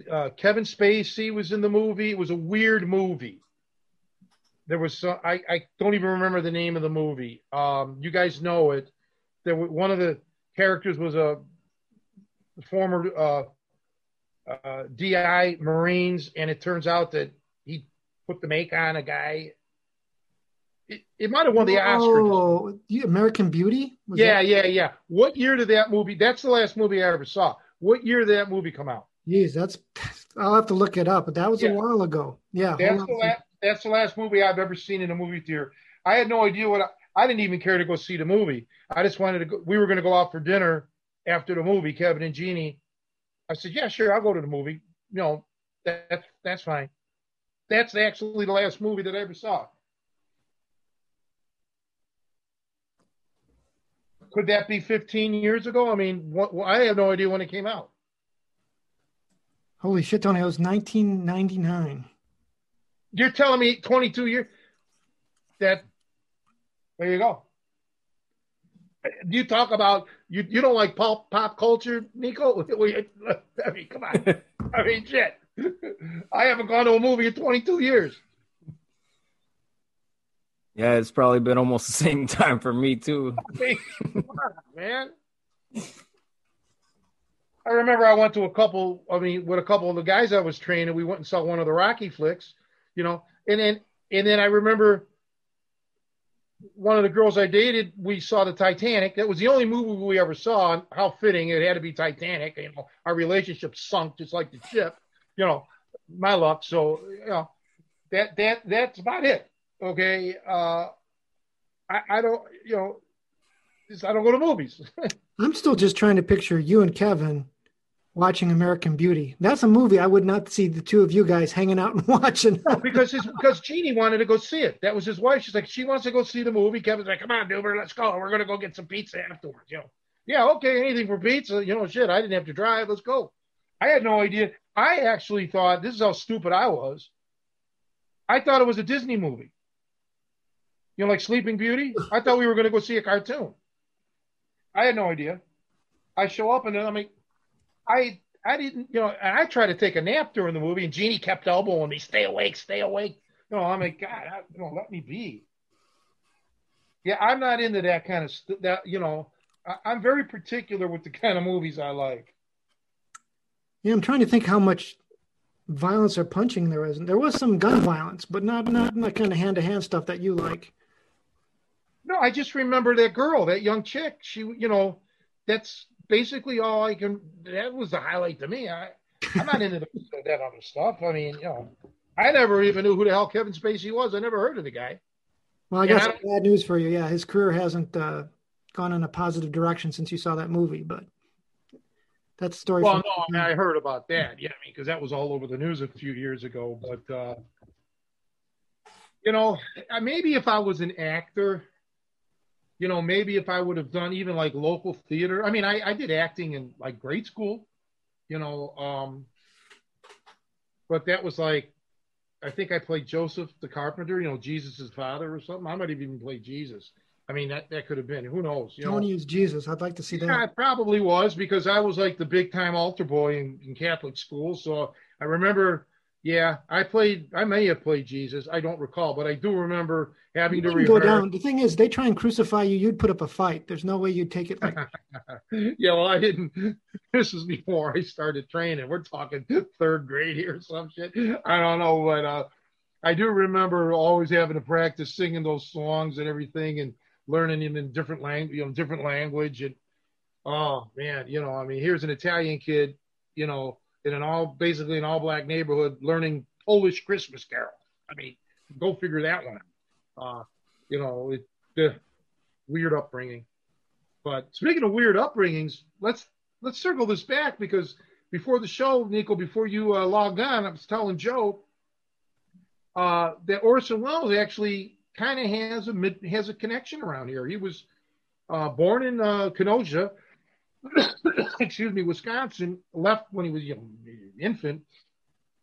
Uh, Kevin Spacey was in the movie. It was a weird movie. There was some, I I don't even remember the name of the movie. Um, you guys know it. There were, one of the characters was a former uh, uh, DI Marines, and it turns out that he put the make on a guy. It, it might have won the Oscar. Oh, American Beauty? Was yeah, that... yeah, yeah. What year did that movie? That's the last movie I ever saw. What year did that movie come out? Jeez, that's. I'll have to look it up, but that was yeah. a while ago. Yeah, that's the last. That's the last movie I've ever seen in a movie theater. I had no idea what I, I didn't even care to go see the movie. I just wanted to go. We were going to go out for dinner after the movie, Kevin and Jeannie. I said, yeah, sure, I'll go to the movie. You know, that, that's that's fine. That's actually the last movie that I ever saw. Could that be 15 years ago? I mean, what, I have no idea when it came out. Holy shit, Tony! It was 1999. You're telling me 22 years? That there you go you talk about you you don't like pop pop culture, Nico? I mean, come on. I mean, shit. I haven't gone to a movie in 22 years. Yeah, it's probably been almost the same time for me too. I mean, on, man. I remember I went to a couple. I mean, with a couple of the guys I was training, we went and saw one of the Rocky flicks, you know, and then and then I remember one of the girls I dated, we saw the Titanic. That was the only movie we ever saw. How fitting it had to be Titanic. You know, our relationship sunk just like the ship. You know, my luck. So you know, that that that's about it. Okay. Uh, I, I don't. You know, I don't go to movies. I'm still just trying to picture you and Kevin watching American Beauty. That's a movie I would not see the two of you guys hanging out and watching. because his, because Jeannie wanted to go see it. That was his wife. She's like, she wants to go see the movie. Kevin's like, come on, Duber, let's go. We're gonna go get some pizza afterwards. You know, yeah, okay, anything for pizza. You know, shit, I didn't have to drive. Let's go. I had no idea. I actually thought this is how stupid I was. I thought it was a Disney movie. You know, like Sleeping Beauty. I thought we were to go see a cartoon. I had no idea. I show up and then I'm like, I I didn't, you know, and I tried to take a nap during the movie, and Jeannie kept elbowing me, "Stay awake, stay awake." You know, I'm like, God, I, you know, let me be. Yeah, I'm not into that kind of st- that. You know, I, I'm very particular with the kind of movies I like. Yeah, I'm trying to think how much violence or punching there is. And There was some gun violence, but not not that kind of hand to hand stuff that you like. No, I just remember that girl, that young chick. She, you know, that's basically all I can. That was the highlight to me. I, I'm not into the, that other stuff. I mean, you know, I never even knew who the hell Kevin Spacey was. I never heard of the guy. Well, I guess bad news for you. Yeah, his career hasn't uh, gone in a positive direction since you saw that movie, but that's story. Well, no, I, mean, I heard about that. Yeah, I mean, because that was all over the news a few years ago. But uh, you know, maybe if I was an actor, you know, maybe if I would have done even like local theater. I mean, I, I did acting in like grade school, you know, um, but that was like, I think I played Joseph the carpenter, you know, Jesus's father or something. I might have even played Jesus. I mean, that, that could have been. Who knows? You Tony know? is Jesus. I'd like to see that. Yeah, it probably was because I was like the big time altar boy in, in Catholic school. So I remember yeah, I played. I may have played Jesus. I don't recall, but I do remember having to go down. The thing is, they try and crucify you. You'd put up a fight. There's no way you'd take it like. yeah, well, I didn't. This is before I started training. We're talking third grade here, or some shit. I don't know, but uh, I do remember always having to practice singing those songs and everything, and learning them in different language, you know, different language. And oh man, you know, I mean, here's an Italian kid, you know in an all basically an all black neighborhood learning Polish Christmas carol. I mean, go figure that one. Uh, you know, it, the weird upbringing. But speaking of weird upbringings, let's let's circle this back because before the show, Nico, before you uh, logged on, I was telling Joe uh, that Orson Welles actually kind of has a has a connection around here. He was uh, born in uh, Kenosha, excuse me, Wisconsin, left when he was you know, an infant,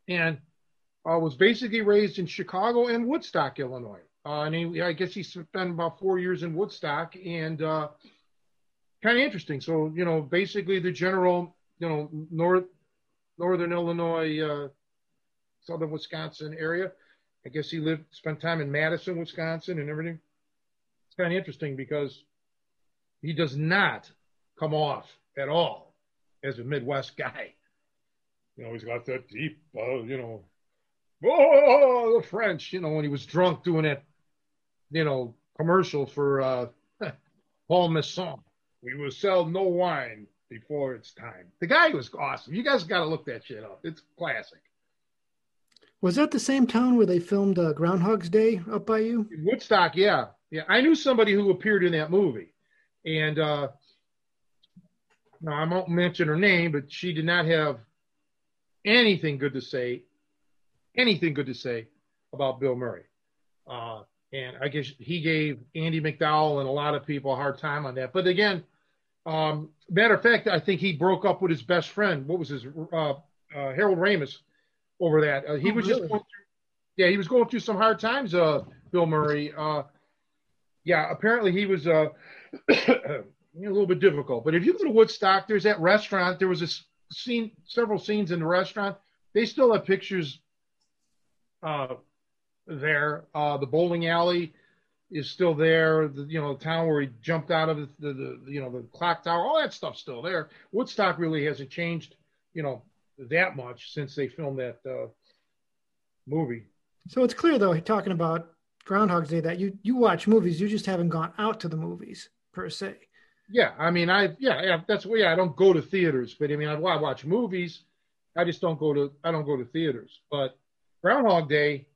and uh, was basically raised in Chicago and Woodstock, Illinois. Uh, and he, I guess he spent about four years in Woodstock, and uh, kind of interesting. So you know, basically the general, you know, north northern Illinois, uh, southern Wisconsin area. I guess he lived, spent time in Madison, Wisconsin, and everything. It's kind of interesting because he does not come off at all as a Midwest guy. You know, he's got that deep, uh, you know, oh, the French, you know, when he was drunk doing that, you know, commercial for uh, Paul Masson. We will sell no wine before it's time. The guy was awesome. You guys got to look that shit up. It's classic. Was that the same town where they filmed uh, Groundhog's Day up by you? Woodstock, yeah. Yeah. I knew somebody who appeared in that movie. And uh, now I won't mention her name, but she did not have anything good to say, anything good to say about Bill Murray. Uh, and I guess he gave Andie MacDowell and a lot of people a hard time on that. But again, um, matter of fact, I think he broke up with his best friend. What was his uh, uh, Harold Ramis over that? Uh, he oh, was really? just going through, yeah, he was going through some hard times. Uh, Bill Murray. Uh, yeah, apparently he was uh, a little bit difficult. But if you go to Woodstock, there's that restaurant. There was a scene, several scenes in the restaurant. They still have pictures uh, there. Uh, the bowling alley is still there. The, you know, the town where he jumped out of the, the, the, you know, the clock tower, all that stuff's still there. Woodstock really hasn't changed, you know, that much since they filmed that uh, movie. So it's clear, though, talking about Groundhog's Day that you you watch movies, you just haven't gone out to the movies per se. Yeah, I mean, I yeah, yeah that's yeah. I don't go to theaters, but I mean, I, I watch movies. I just don't go to I don't go to theaters. But Groundhog Day,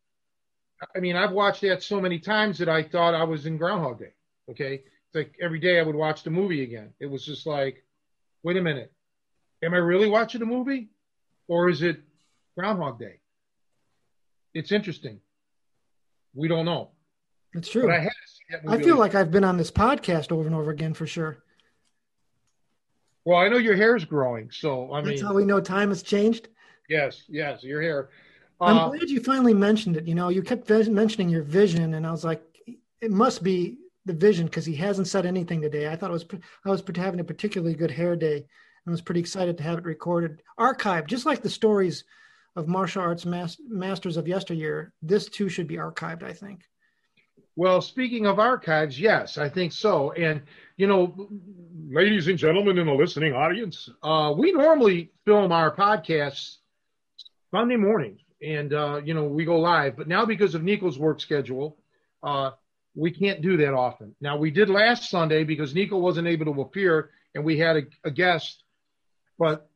I mean, I've watched that so many times that I thought I was in Groundhog Day. Okay, it's like every day I would watch the movie again. It was just like, wait a minute, am I really watching a movie, or is it Groundhog Day? It's interesting. We don't know. It's true. I, I, feel like I've been on this podcast over and over again for sure. Well, I know your hair's growing, so I That's mean, how we know time has changed. Yes, yes, your hair. I'm uh, glad you finally mentioned it. You know, you kept mentioning your vision, and I was like, it must be the vision because he hasn't said anything today. I thought it was I was having a particularly good hair day, and I was pretty excited to have it recorded, archived, just like the stories of martial arts mas- masters of yesteryear. This too should be archived. I think. Well, speaking of archives, yes, I think so. And you know, ladies and gentlemen in the listening audience, uh, we normally film our podcasts Sunday mornings, and uh, you know we go live. But now because of Nico's work schedule, uh, we can't do that often. Now we did last Sunday because Nico wasn't able to appear, and we had a, a guest. But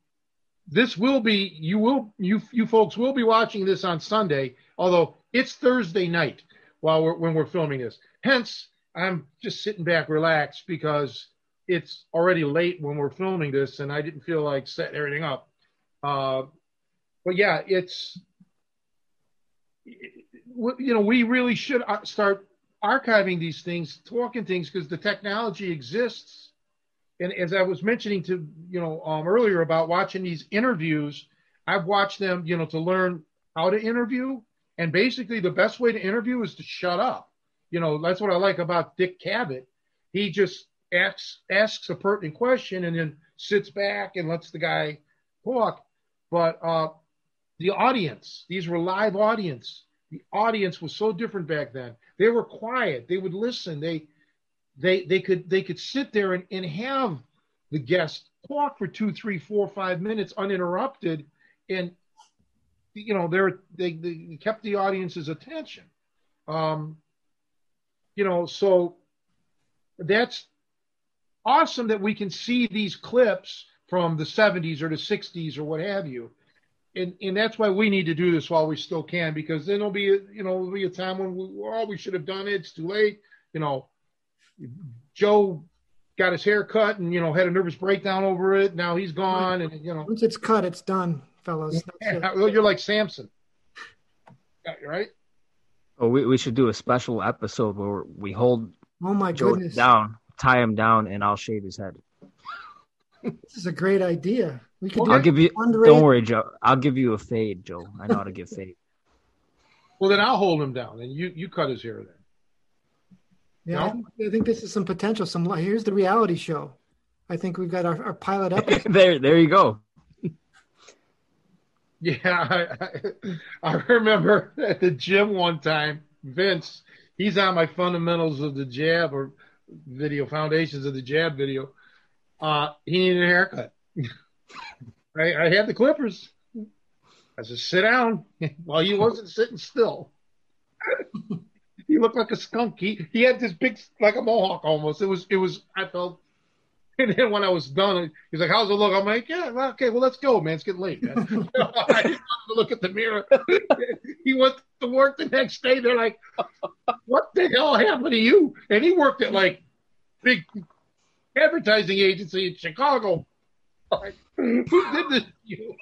this will be you will you you folks will be watching this on Sunday, although it's Thursday night while we're when we're filming this. Hence, I'm just sitting back, relaxed because it's already late when we're filming this, and I didn't feel like setting everything up. Uh, but yeah, it's you know we really should uh, start archiving these things, talking things because the technology exists. And as I was mentioning to you know um, earlier about watching these interviews, I've watched them you know to learn how to interview, and basically the best way to interview is to shut up. You know that's what I like about Dick Cavett. He just asks asks a pertinent question and then sits back and lets the guy talk. But uh, the audience, these were live audience. The audience was so different back then. They were quiet. They would listen. They they they could they could sit there and, and have the guest talk for two, three, four, five minutes uninterrupted, and you know they're they, they kept the audience's attention. Um, you know, so that's awesome that we can see these clips from the 70s or the 60s or what have you. And and that's why we need to do this while we still can because then there'll be a, you know there'll be a time when we, oh we should have done it. It's too late. You know joe got his hair cut and you know had a nervous breakdown over it. Now he's gone and you know. Once it's cut it's done fellas yeah, well, you're like samson right oh we, we should do a special episode where we hold oh my joe goodness down tie him down and i'll shave his head this is a great idea we could. I'll give you. Don't worry, Joe. I'll give you a fade, Joe. I know how to give fade. Well, then I'll hold him down, and you you cut his hair then. Yeah, no? I, think, I, think, this is some potential. Some here's the reality show. I think we've got our, our pilot episode. there, there you go. Yeah, I, I, remember at the gym one time, Vince. He's on my fundamentals of the jab or video, foundations of the jab video. Uh, he needed a haircut. I, I had the Clippers. I said, sit down. Well, he wasn't sitting still. he looked like a skunk. He he had this big, like a mohawk almost. It was it was. I felt. And then when I was done, he's like, "How's it look?" I'm like, "Yeah, okay, well, let's go, man. It's getting late." Man. I just to look at the mirror. he went to work the next day. They're like, "What the hell happened to you?" And he worked at like big advertising agency in Chicago. Who did this to you?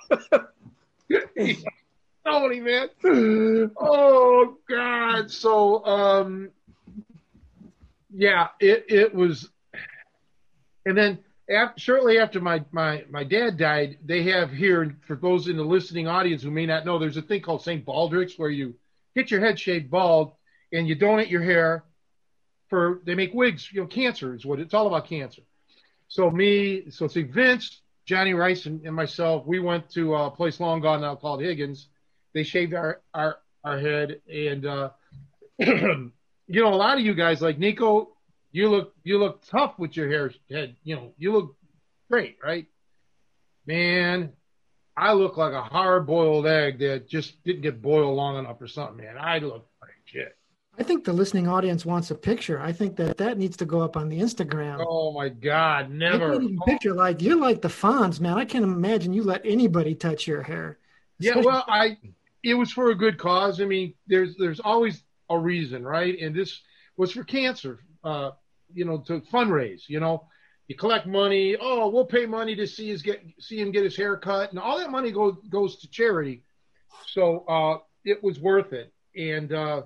Tony, man. Oh God. So um yeah, it it was and then after, shortly after my, my, my dad died, they have here, for those in the listening audience who may not know, there's a thing called St. Baldrick's where you get your head shaved bald and you donate your hair for, they make wigs, you know, cancer is what it's all about cancer. So me, so see Vince, Johnny Rice and, and, myself, we went to a place long gone now called Higgins. They shaved our our, our head, and uh, you know, a lot of you guys like Nico, you look you look tough with your hair head. You know, you look great, right? Man, I look like a hard boiled egg that just didn't get boiled long enough or something, man. I look like shit. I think the listening audience wants a picture. I think that that needs to go up on the Instagram. Oh my God, never. Even picture like you're like the Fonz, man. I can't imagine you let anybody touch your hair. Yeah, well, I it was for a good cause. I mean, there's there's always a reason, right? And this was for cancer, uh, you know, to fundraise. You know, you collect money. Oh, we'll pay money to see his get see him get his hair cut, and all that money goes goes to charity. So uh, it was worth it, and. Uh,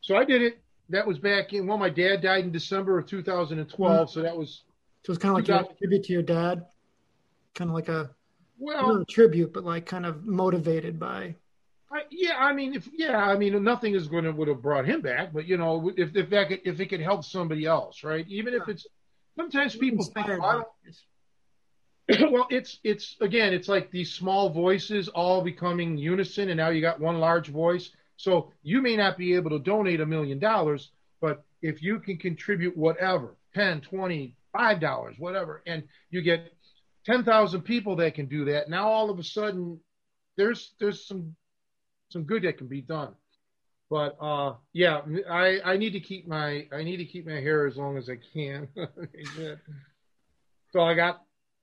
so I did it. That was back in well, my dad died in December of 2012, mm-hmm. so that was. So it's kind of like a tribute to your dad, kind of like a well not a tribute, but like kind of motivated by. I, yeah, I mean, if yeah, I mean, nothing is going to would have brought him back, but you know, if if that could, if it could help somebody else, right? Even if it's sometimes people think, well, well, it's it's again, it's like these small voices all becoming unison, and now you got one large voice. So you may not be able to donate a million dollars, but if you can contribute whatever, 10, 20, $5, whatever, and you get 10,000 people that can do that, now all of a sudden there's there's some some good that can be done. But uh, yeah, I, I need to keep my I need to keep my hair as long as I can. so I got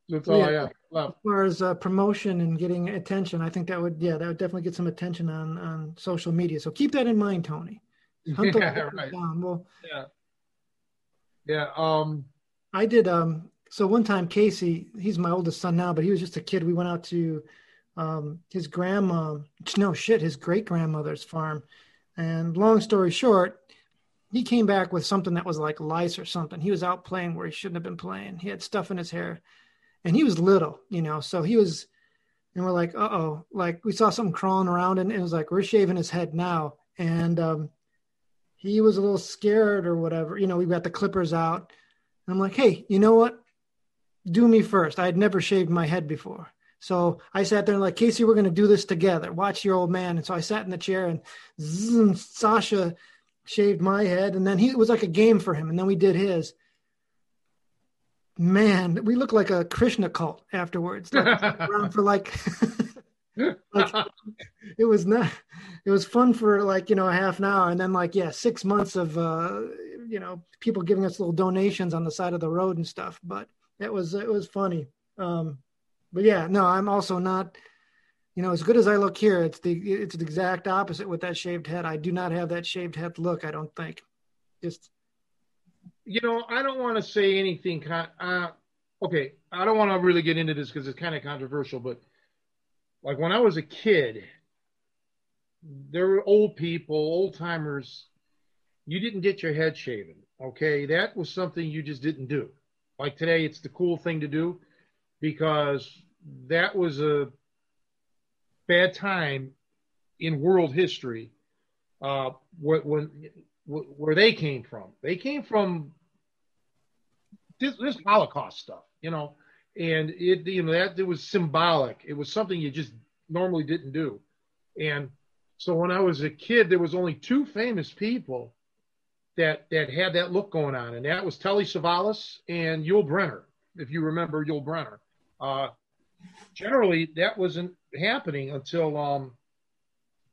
that's all yeah. I have As far as uh, promotion and getting attention, I think that would yeah that would definitely get some attention on on social media. So keep that in mind, Tony. Hunt yeah, right. down. Well, yeah, yeah. Um, I did. Um, so one time, Casey, he's my oldest son now, but he was just a kid. We went out to um, his grandma, no shit, his great grandmother's farm. And long story short, he came back with something that was like lice or something. He was out playing where he shouldn't have been playing. He had stuff in his hair and he was little, you know, so he was, and we're like, uh oh, like we saw something crawling around, and it was like we're shaving his head now, and um, he was a little scared or whatever, you know. We got the clippers out, and I'm like, hey, you know what? Do me first. I had never shaved my head before. So I sat there and like, Casey, we're going to do this together. Watch your old man. And so I sat in the chair and Sasha shaved my head. And then he, it was like a game for him. And then we did his man, we look like a Krishna cult afterwards. Like, for like, like it was not. It was fun for like you know a half an hour, and then like yeah, six months of uh, you know people giving us little donations on the side of the road and stuff. But it was it was funny. Um, but yeah, no, I'm also not. You know, as good as I look here, it's the it's the exact opposite with that shaved head. I do not have that shaved head look. I don't think. Just you know, I don't want to say anything. Uh, okay, I don't want to really get into this because it's kind of controversial, but like when I was a kid, there were old people, old timers. You didn't get your head shaven. Okay, that was something you just didn't do. Like today, it's the cool thing to do because that was a bad time in world history uh, when, where they came from. They came from this, this Holocaust stuff, you know, and it, you know, that it was symbolic. It was something you just normally didn't do. And so when I was a kid, there was only two famous people that that had that look going on, and that was Telly Savalas and Yul Brynner, if you remember Yul Brynner. Uh, generally, that wasn't happening until um,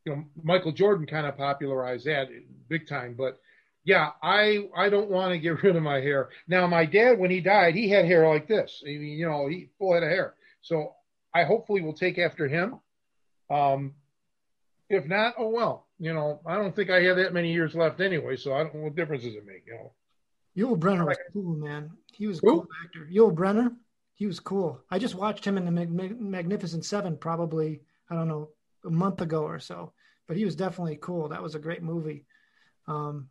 you know Michael Jordan kind of popularized that big time. But yeah, I I don't want to get rid of my hair. Now, my dad, when he died, he had hair like this. I mean, you know, he full head of hair. So I hopefully will take after him. Um, if not, oh well. You know, I don't think I have that many years left anyway, so I don't know what difference does it make. You know. Yul Brynner was cool, man. He was a cool actor. Yul Brynner, he was cool. I just watched him in the Mag- Magnificent Seven, probably I don't know a month ago or so, but he was definitely cool. That was a great movie. Um,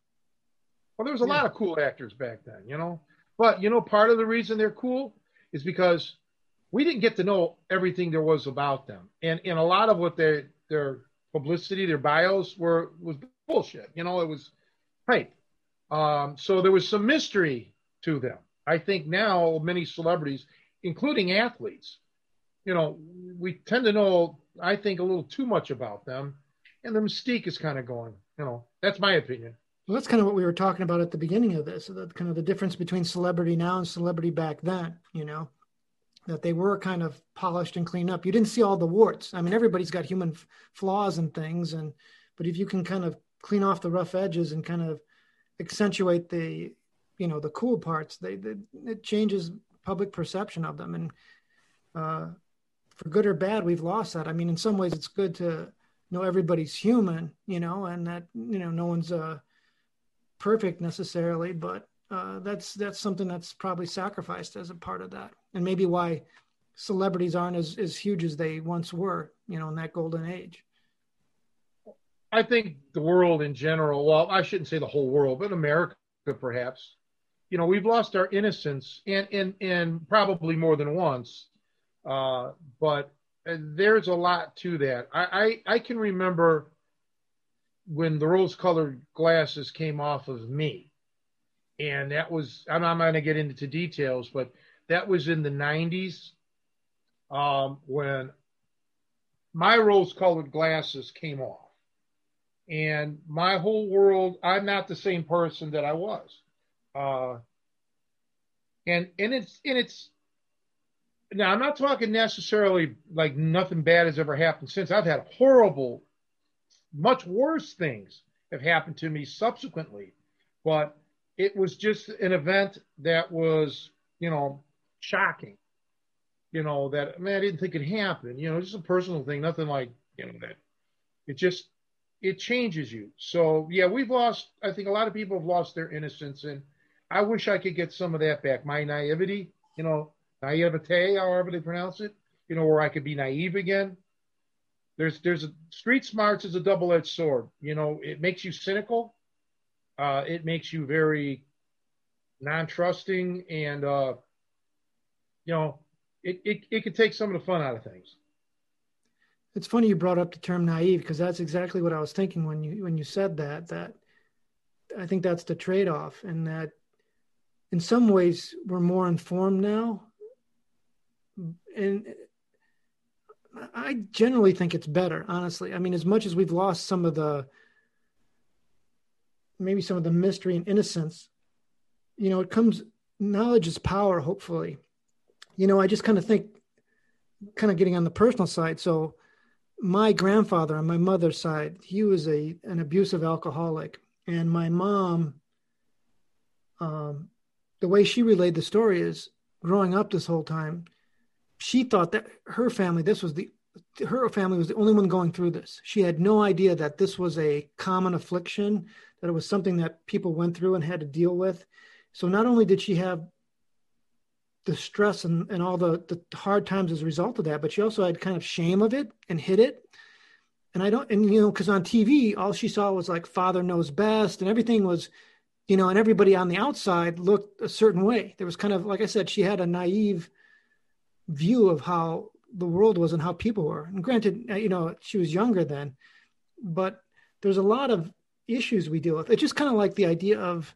well, there was a yeah. lot of cool actors back then, you know. But you know, part of the reason they're cool is because we didn't get to know everything there was about them, and and a lot of what their their publicity, their bios were was bullshit. You know, it was hype. Um, so there was some mystery to them. I think now many celebrities, including athletes, you know, we tend to know, I think, a little too much about them, and the mystique is kind of going. You know, that's my opinion. Well, that's kind of what we were talking about at the beginning of this, that kind of the difference between celebrity now and celebrity back then, you know, that they were kind of polished and cleaned up. You didn't see all the warts. I mean, everybody's got human f- flaws and things. And, but if you can kind of clean off the rough edges and kind of accentuate the you know the cool parts they, they it changes public perception of them. And uh, for good or bad we've lost that. I mean in some ways it's good to know everybody's human you know and that you know no one's uh perfect necessarily but uh, that's that's something that's probably sacrificed as a part of that. And maybe why celebrities aren't as, as huge as they once were you know in that golden age. I think the world in general, well, I shouldn't say the whole world, but America perhaps, you know, we've lost our innocence and and and probably more than once. Uh, but there's a lot to that. I, I, I can remember when the rose colored glasses came off of me. And that was, I'm not going to get into details, but that was in the 90s um, when my rose colored glasses came off and my whole world i'm not the same person that i was uh, and and it's and it's now i'm not talking necessarily like nothing bad has ever happened since i've had horrible much worse things have happened to me subsequently but it was just an event that was you know shocking you know that man i didn't think it happened you know just a personal thing nothing like you know that it just it changes you. So yeah, we've lost. I think a lot of people have lost their innocence, and I wish I could get some of that back. My naivety, you know, naivete, however they pronounce it, you know, where I could be naive again. There's there's a street smarts is a double edged sword. You know, it makes you cynical. Uh, it makes you very non-trusting, and uh, you know, it, it it could take some of the fun out of things. It's funny you brought up the term naive because that's exactly what I was thinking when you when you said that. That I think that's the trade-off, and that in some ways we're more informed now, and I generally think it's better. Honestly, I mean, as much as we've lost some of the maybe some of the mystery and innocence, you know, it comes knowledge is power. Hopefully, you know, I just kind of think, kind of getting on the personal side. So my grandfather on my mother's side, he was a an abusive alcoholic, and my mom, um, the way she relayed the story is growing up this whole time, she thought that her family, this was the her family was the only one going through this. She had no idea that this was a common affliction, that it was something that people went through and had to deal with. So not only did she have the stress and, and all the, the hard times as a result of that, but she also had kind of shame of it and hid it. And I don't, and you know, because on TV, all she saw was like father knows best, and everything was, you know, and everybody on the outside looked a certain way. There was kind of, like I said, she had a naive view of how the world was and how people were. And granted, uh, you know, she was younger then, but there's a lot of issues we deal with. It's just kind of like the idea of,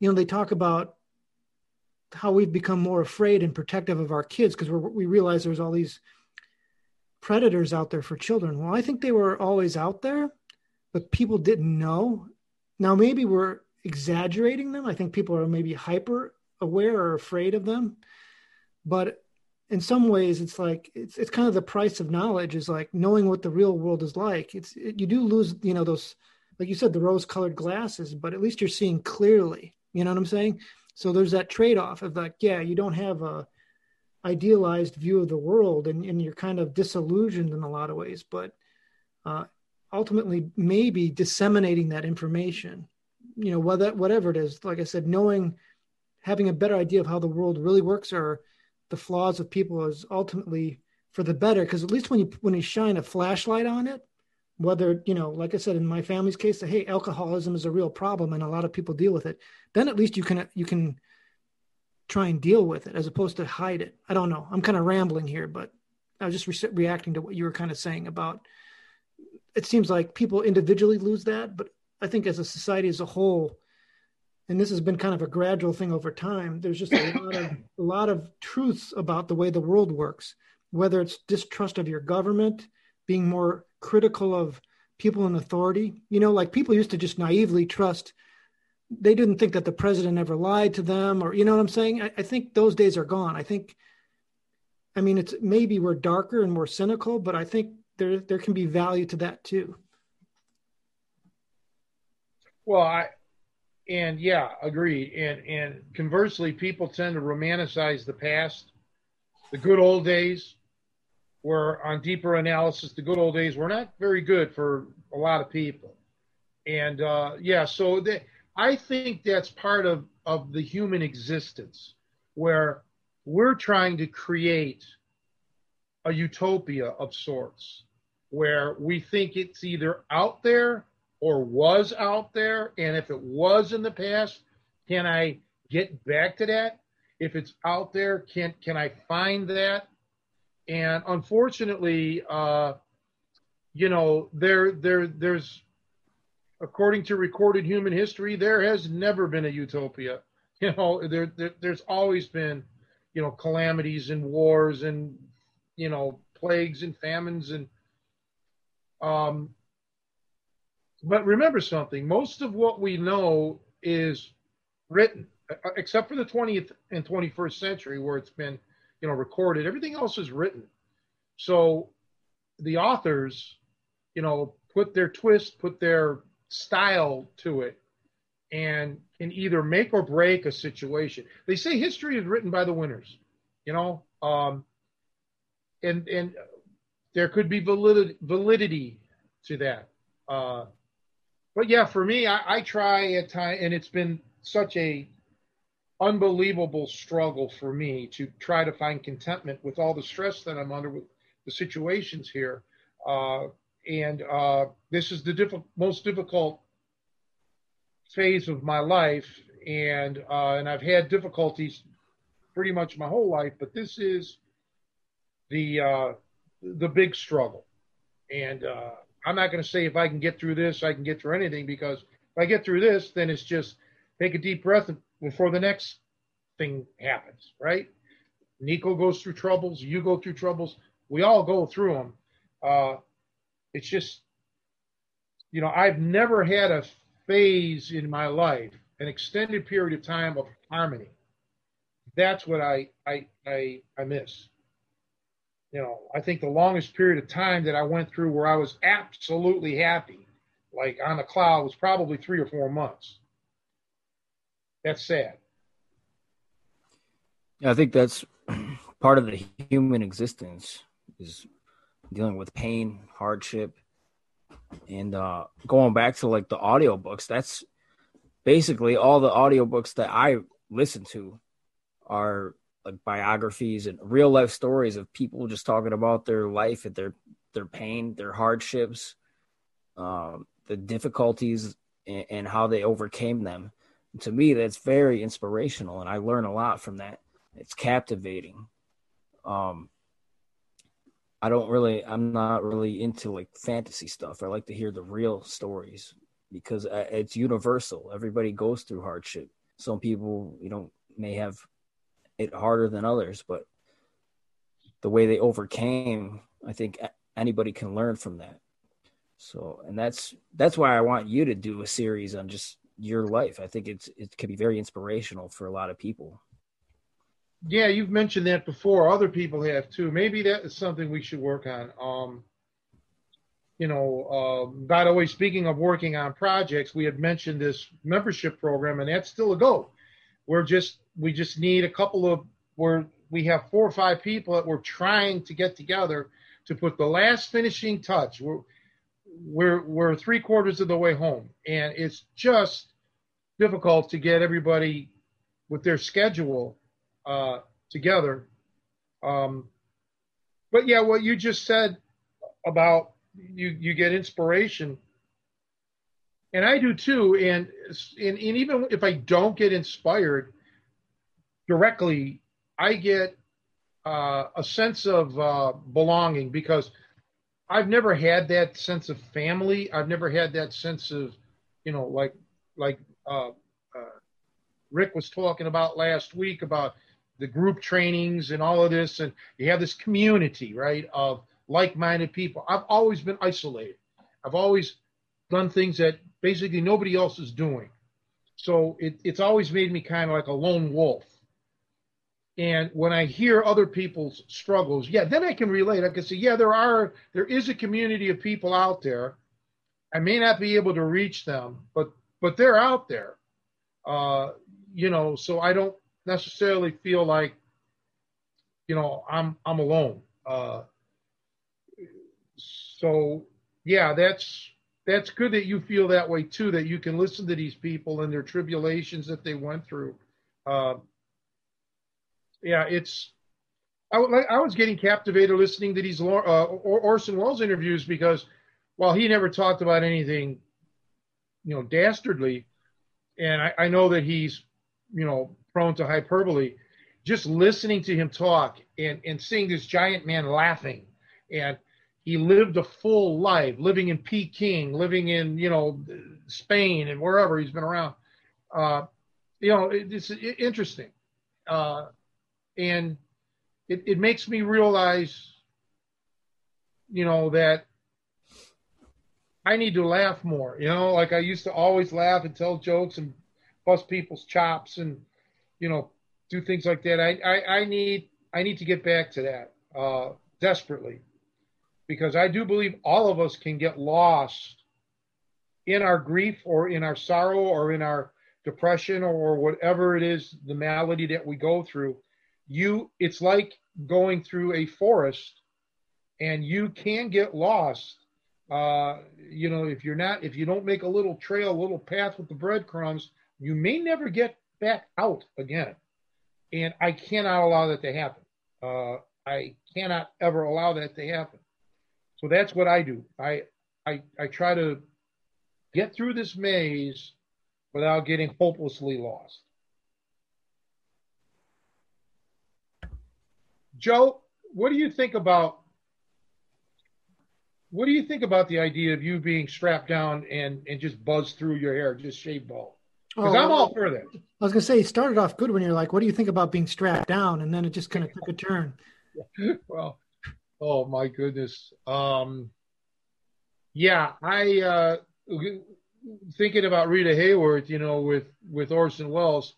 you know, they talk about how we've become more afraid and protective of our kids because we realize there's all these predators out there for children. Well, I think they were always out there, but people didn't know. Now, maybe we're exaggerating them. I think people are maybe hyper aware or afraid of them. But in some ways, it's like it's it's kind of the price of knowledge is like knowing what the real world is like. It's it, you do lose, you know, those like you said, the rose-colored glasses, but at least you're seeing clearly. You know what I'm saying? So there's that trade off of like, yeah, you don't have a idealized view of the world and, and you're kind of disillusioned in a lot of ways, but uh, ultimately maybe disseminating that information, you know, whether, whatever it is, like I said, knowing, having a better idea of how the world really works or the flaws of people is ultimately for the better. Cause at least when you, when you shine a flashlight on it, whether you know like i said in my family's case hey alcoholism is a real problem and a lot of people deal with it then at least you can you can try and deal with it as opposed to hide it i don't know i'm kind of rambling here but i was just re- reacting to what you were kind of saying about it seems like people individually lose that but i think as a society as a whole and this has been kind of a gradual thing over time there's just a lot of a lot of truths about the way the world works whether it's distrust of your government being more critical of people in authority. You know, like people used to just naively trust. They didn't think that the president ever lied to them, or you know what I'm saying. I, I think those days are gone. I think, I mean, it's maybe we're darker and more cynical, but I think there there can be value to that too. Well, I and yeah, agreed. And and conversely, people tend to romanticize the past, the good old days. Where on deeper analysis, the good old days were not very good for a lot of people. And uh, yeah, so the, I think that's part of of the human existence, where we're trying to create a utopia of sorts, where we think it's either out there or was out there? And if it was in the past, can I get back to that? If it's out there, can can I find that? And unfortunately, uh, you know, there there there's according to recorded human history, there has never been a utopia. You know, there, there there's always been, you know, calamities and wars and you know plagues and famines and um but remember something most of what we know is written uh, except for the 20th and 21st century where it's been you know recorded. Everything else is written. So the authors you know put their twist put their style to it and can either make or break a situation. They say history is written by the winners you know um and and there could be validity validity to that uh but yeah, for me, I, I try at time, and it's been such a unbelievable struggle for me to try to find contentment with all the stress that I'm under with the situations here. Uh, and uh, this is the diff- most difficult phase of my life, and uh, and I've had difficulties pretty much my whole life, but this is the uh, the big struggle, and uh, I'm not going to say if I can get through this, I can get through anything because if I get through this, then it's just take a deep breath before the next thing happens, right? Nico goes through troubles, you go through troubles, we all go through them. Uh, it's just, you know, I've never had a phase in my life, an extended period of time of harmony. That's what I I I, I miss you know, I think the longest period of time that I went through where I was absolutely happy, like on the cloud, was probably three or four months. That's sad. Yeah, I think that's part of the human existence is dealing with pain, hardship, and uh, going back to like the audiobooks. That's basically all the audiobooks that I listen to are like biographies and real life stories of people just talking about their life and their their pain, their hardships, um, the difficulties, and, and, how they overcame them. And to me, that's very inspirational, and I learn a lot from that. It's captivating. Um, I don't really, I'm not really into like fantasy stuff. I like to hear the real stories because uh, it's universal. Everybody goes through hardship. Some people, you know, may have it harder than others, but the way they overcame, I think anybody can learn from that. So, and that's that's why I want you to do a series on just your life. I think it's it can be very inspirational for a lot of people. Yeah, you've mentioned that before. Other people have too. Maybe that is something we should work on. Um, you know, uh, by the way, speaking of working on projects, we had mentioned this membership program, and that's still a go. We're just we just need a couple of where we have four or five people that we're trying to get together to put the last finishing touch. We're we're we're three quarters of the way home, and it's just difficult to get everybody with their schedule uh, together. Um, but yeah, what you just said about you you get inspiration, and I do too. And and, and even if I don't get inspired, directly, I get uh, a sense of uh, belonging because I've never had that sense of family. I've never had that sense of, you know, like like uh, uh, Rick was talking about last week about the group trainings and all of this, and you have this community, right, of like-minded people. I've always been isolated. I've always done things that basically nobody else is doing. So it, it's always made me kind of like a lone wolf. And when I hear other people's struggles, yeah, then I can relate. I can say, yeah, there are there is a community of people out there. I may not be able to reach them, but but they're out there. Uh, you know, so I don't necessarily feel like, you know, I'm I'm alone. Uh, so yeah, that's that's good that you feel that way too. That you can listen to these people and their tribulations that they went through. Uh, yeah, it's. I, I was getting captivated listening to these uh, Orson Welles interviews because while he never talked about anything, you know, dastardly, and I, I know that he's, you know, prone to hyperbole, just listening to him talk and, and seeing this giant man laughing and he lived a full life living in Peking, living in, you know, Spain and wherever he's been around. Uh, you know, it, it's interesting. Uh, and it, it makes me realize, you know, that I need to laugh more. You know, like I used to always laugh and tell jokes and bust people's chops and, you know, do things like that. I, I, I need I need to get back to that uh, desperately because I do believe all of us can get lost in our grief or in our sorrow or in our depression or whatever it is the malady that we go through. You it's like going through a forest and you can get lost. Uh, you know if you're not if you don't make a little trail a little path with the breadcrumbs you may never get back out again. And i cannot allow that to happen. Uh, i cannot ever allow that to happen so that's what i do i i, I try to get through this maze without getting hopelessly lost Joe, what do you think about what do you think about the idea of you being strapped down and and just buzz through your hair, just shave bald? Because oh, I'm all for that. I was gonna say, it started off good when you're like, "What do you think about being strapped down?" And then it just kind of took a turn. well, oh my goodness. Um, yeah, I uh, thinking about Rita Hayworth, you know, with with Orson Welles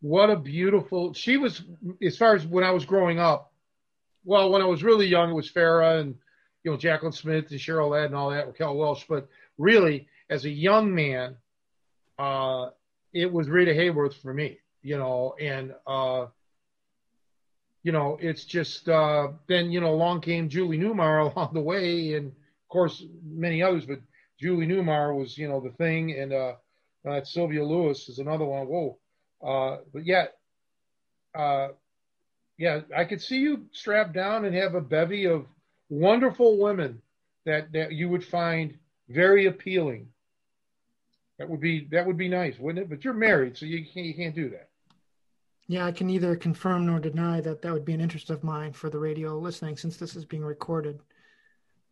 what a beautiful she was as far as when I was growing up. Well, when I was really young, it was Farrah and you know Jaclyn Smith and Cheryl Ladd and all that, Raquel Welch. But really, as a young man, uh, it was Rita Hayworth for me. You know, and uh, you know, it's just uh, then you know along came Julie Newmar along the way, and of course many others, but Julie Newmar was you know the thing, and uh, uh, Sylvia Lewis is another one. Whoa uh, but yet, uh, yeah, I could see you strapped down and have a bevy of wonderful women that, that you would find very appealing. That would be that would be nice, wouldn't it? But you're married, so you can't you can't do that. Yeah, I can neither confirm nor deny that that would be an interest of mine for the radio listening, since this is being recorded.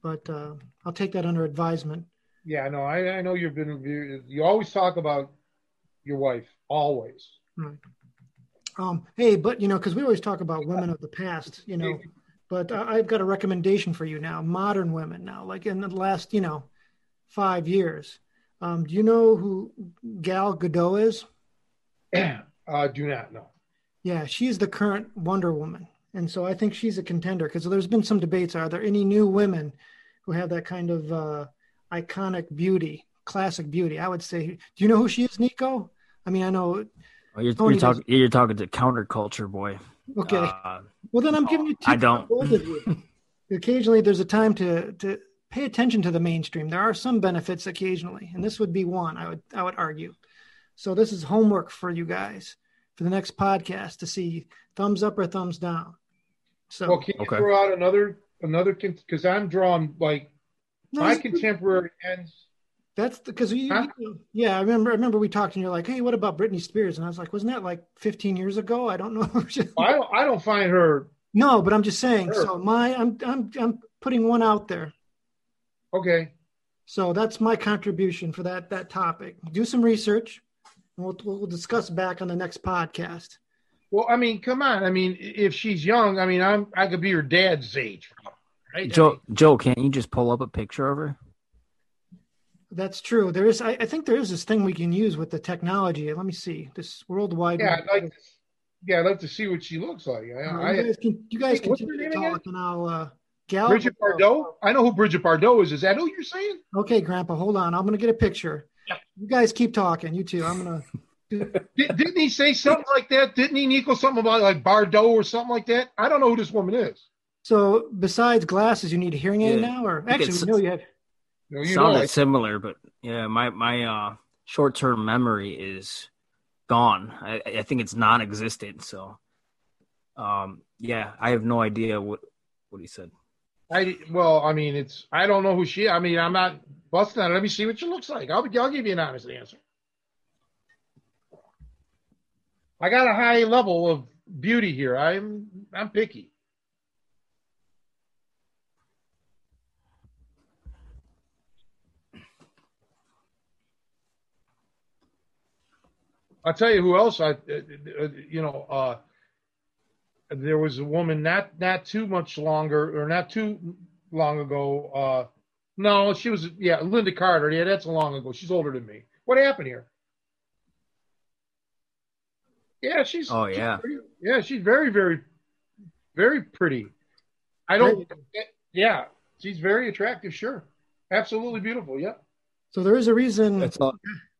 But uh, I'll take that under advisement. Yeah, no, I, I know you've been. You always talk about your wife, always. Right. Um, hey, but you know, because we always talk about women of the past, you know, but uh, I've got a recommendation for you now. Modern women now, like in the last, you know, five years. Um, do you know who Gal Gadot is? uh, do not know. Yeah, she's the current Wonder Woman, and so I think she's a contender because there's been some debates. Are there any new women who have that kind of uh, iconic beauty, classic beauty? I would say. Do you know who she is, Nico? I mean, I know Oh, you're, you're talking. You're talking to counterculture, boy. Okay. Uh, well, then I'm giving you. I don't. Both of you. occasionally, there's a time to to pay attention to the mainstream. There are some benefits occasionally, and this would be one. I would I would argue. So this is homework for you guys for the next podcast to see thumbs up or thumbs down. So well, can you okay. throw out another another because I'm drawn like no, my contemporary ends that's because huh? yeah, I remember. I remember we talked, and you're like, "Hey, what about Britney Spears?" And I was like, "Wasn't that like 15 years ago?" I don't know. I don't. I don't find her. No, but I'm just saying. Her. So my, I'm, I'm, I'm putting one out there. Okay. So that's my contribution for that that topic. Do some research, and we'll we'll discuss back on the next podcast. Well, I mean, come on. I mean, if she's young, I mean, I'm I could be her dad's age. Right? Joe, I mean, Joe, can't you just pull up a picture of her? That's true. There is, I, I, think, there is this thing we can use with the technology. Let me see this worldwide. Yeah, I'd like. To, yeah, I'd like to see what she looks like. I, uh, you guys can, you guys continue to talk, again? and I'll. Uh, Gal, Brigitte Bardot. I know who Brigitte Bardot is. Is that who you're saying? Okay, Grandpa, hold on. I'm going to get a picture. You guys keep talking. You too. I'm gonna. Did, didn't he say something like that? Didn't he, Nico, something about like Bardot or something like that? I don't know who this woman is. So besides glasses, you need a hearing aid Yeah. now, or actually, it's- we know you have. No, you Sounded know, similar, but yeah, my my uh, short term memory is gone. I, I think it's non existent. So, um, yeah, I have no idea what what he said. I well, I mean, it's I don't know who she. I mean, I'm not Let me see what she looks like. I'll I'll give you an honest answer. I got a high level of beauty here. I'm I'm picky. I'll tell you who else I, uh, uh, you know, uh, there was a woman not not too much longer or not too long ago. No, she was yeah, Lynda Carter. Yeah, that's long ago. She's older than me. What happened here? Yeah, she's. Oh, she's yeah. pretty- yeah, she's very, very, very pretty. I don't. Yeah, she's very attractive. Sure, absolutely beautiful. Yeah. So there is a reason That's all.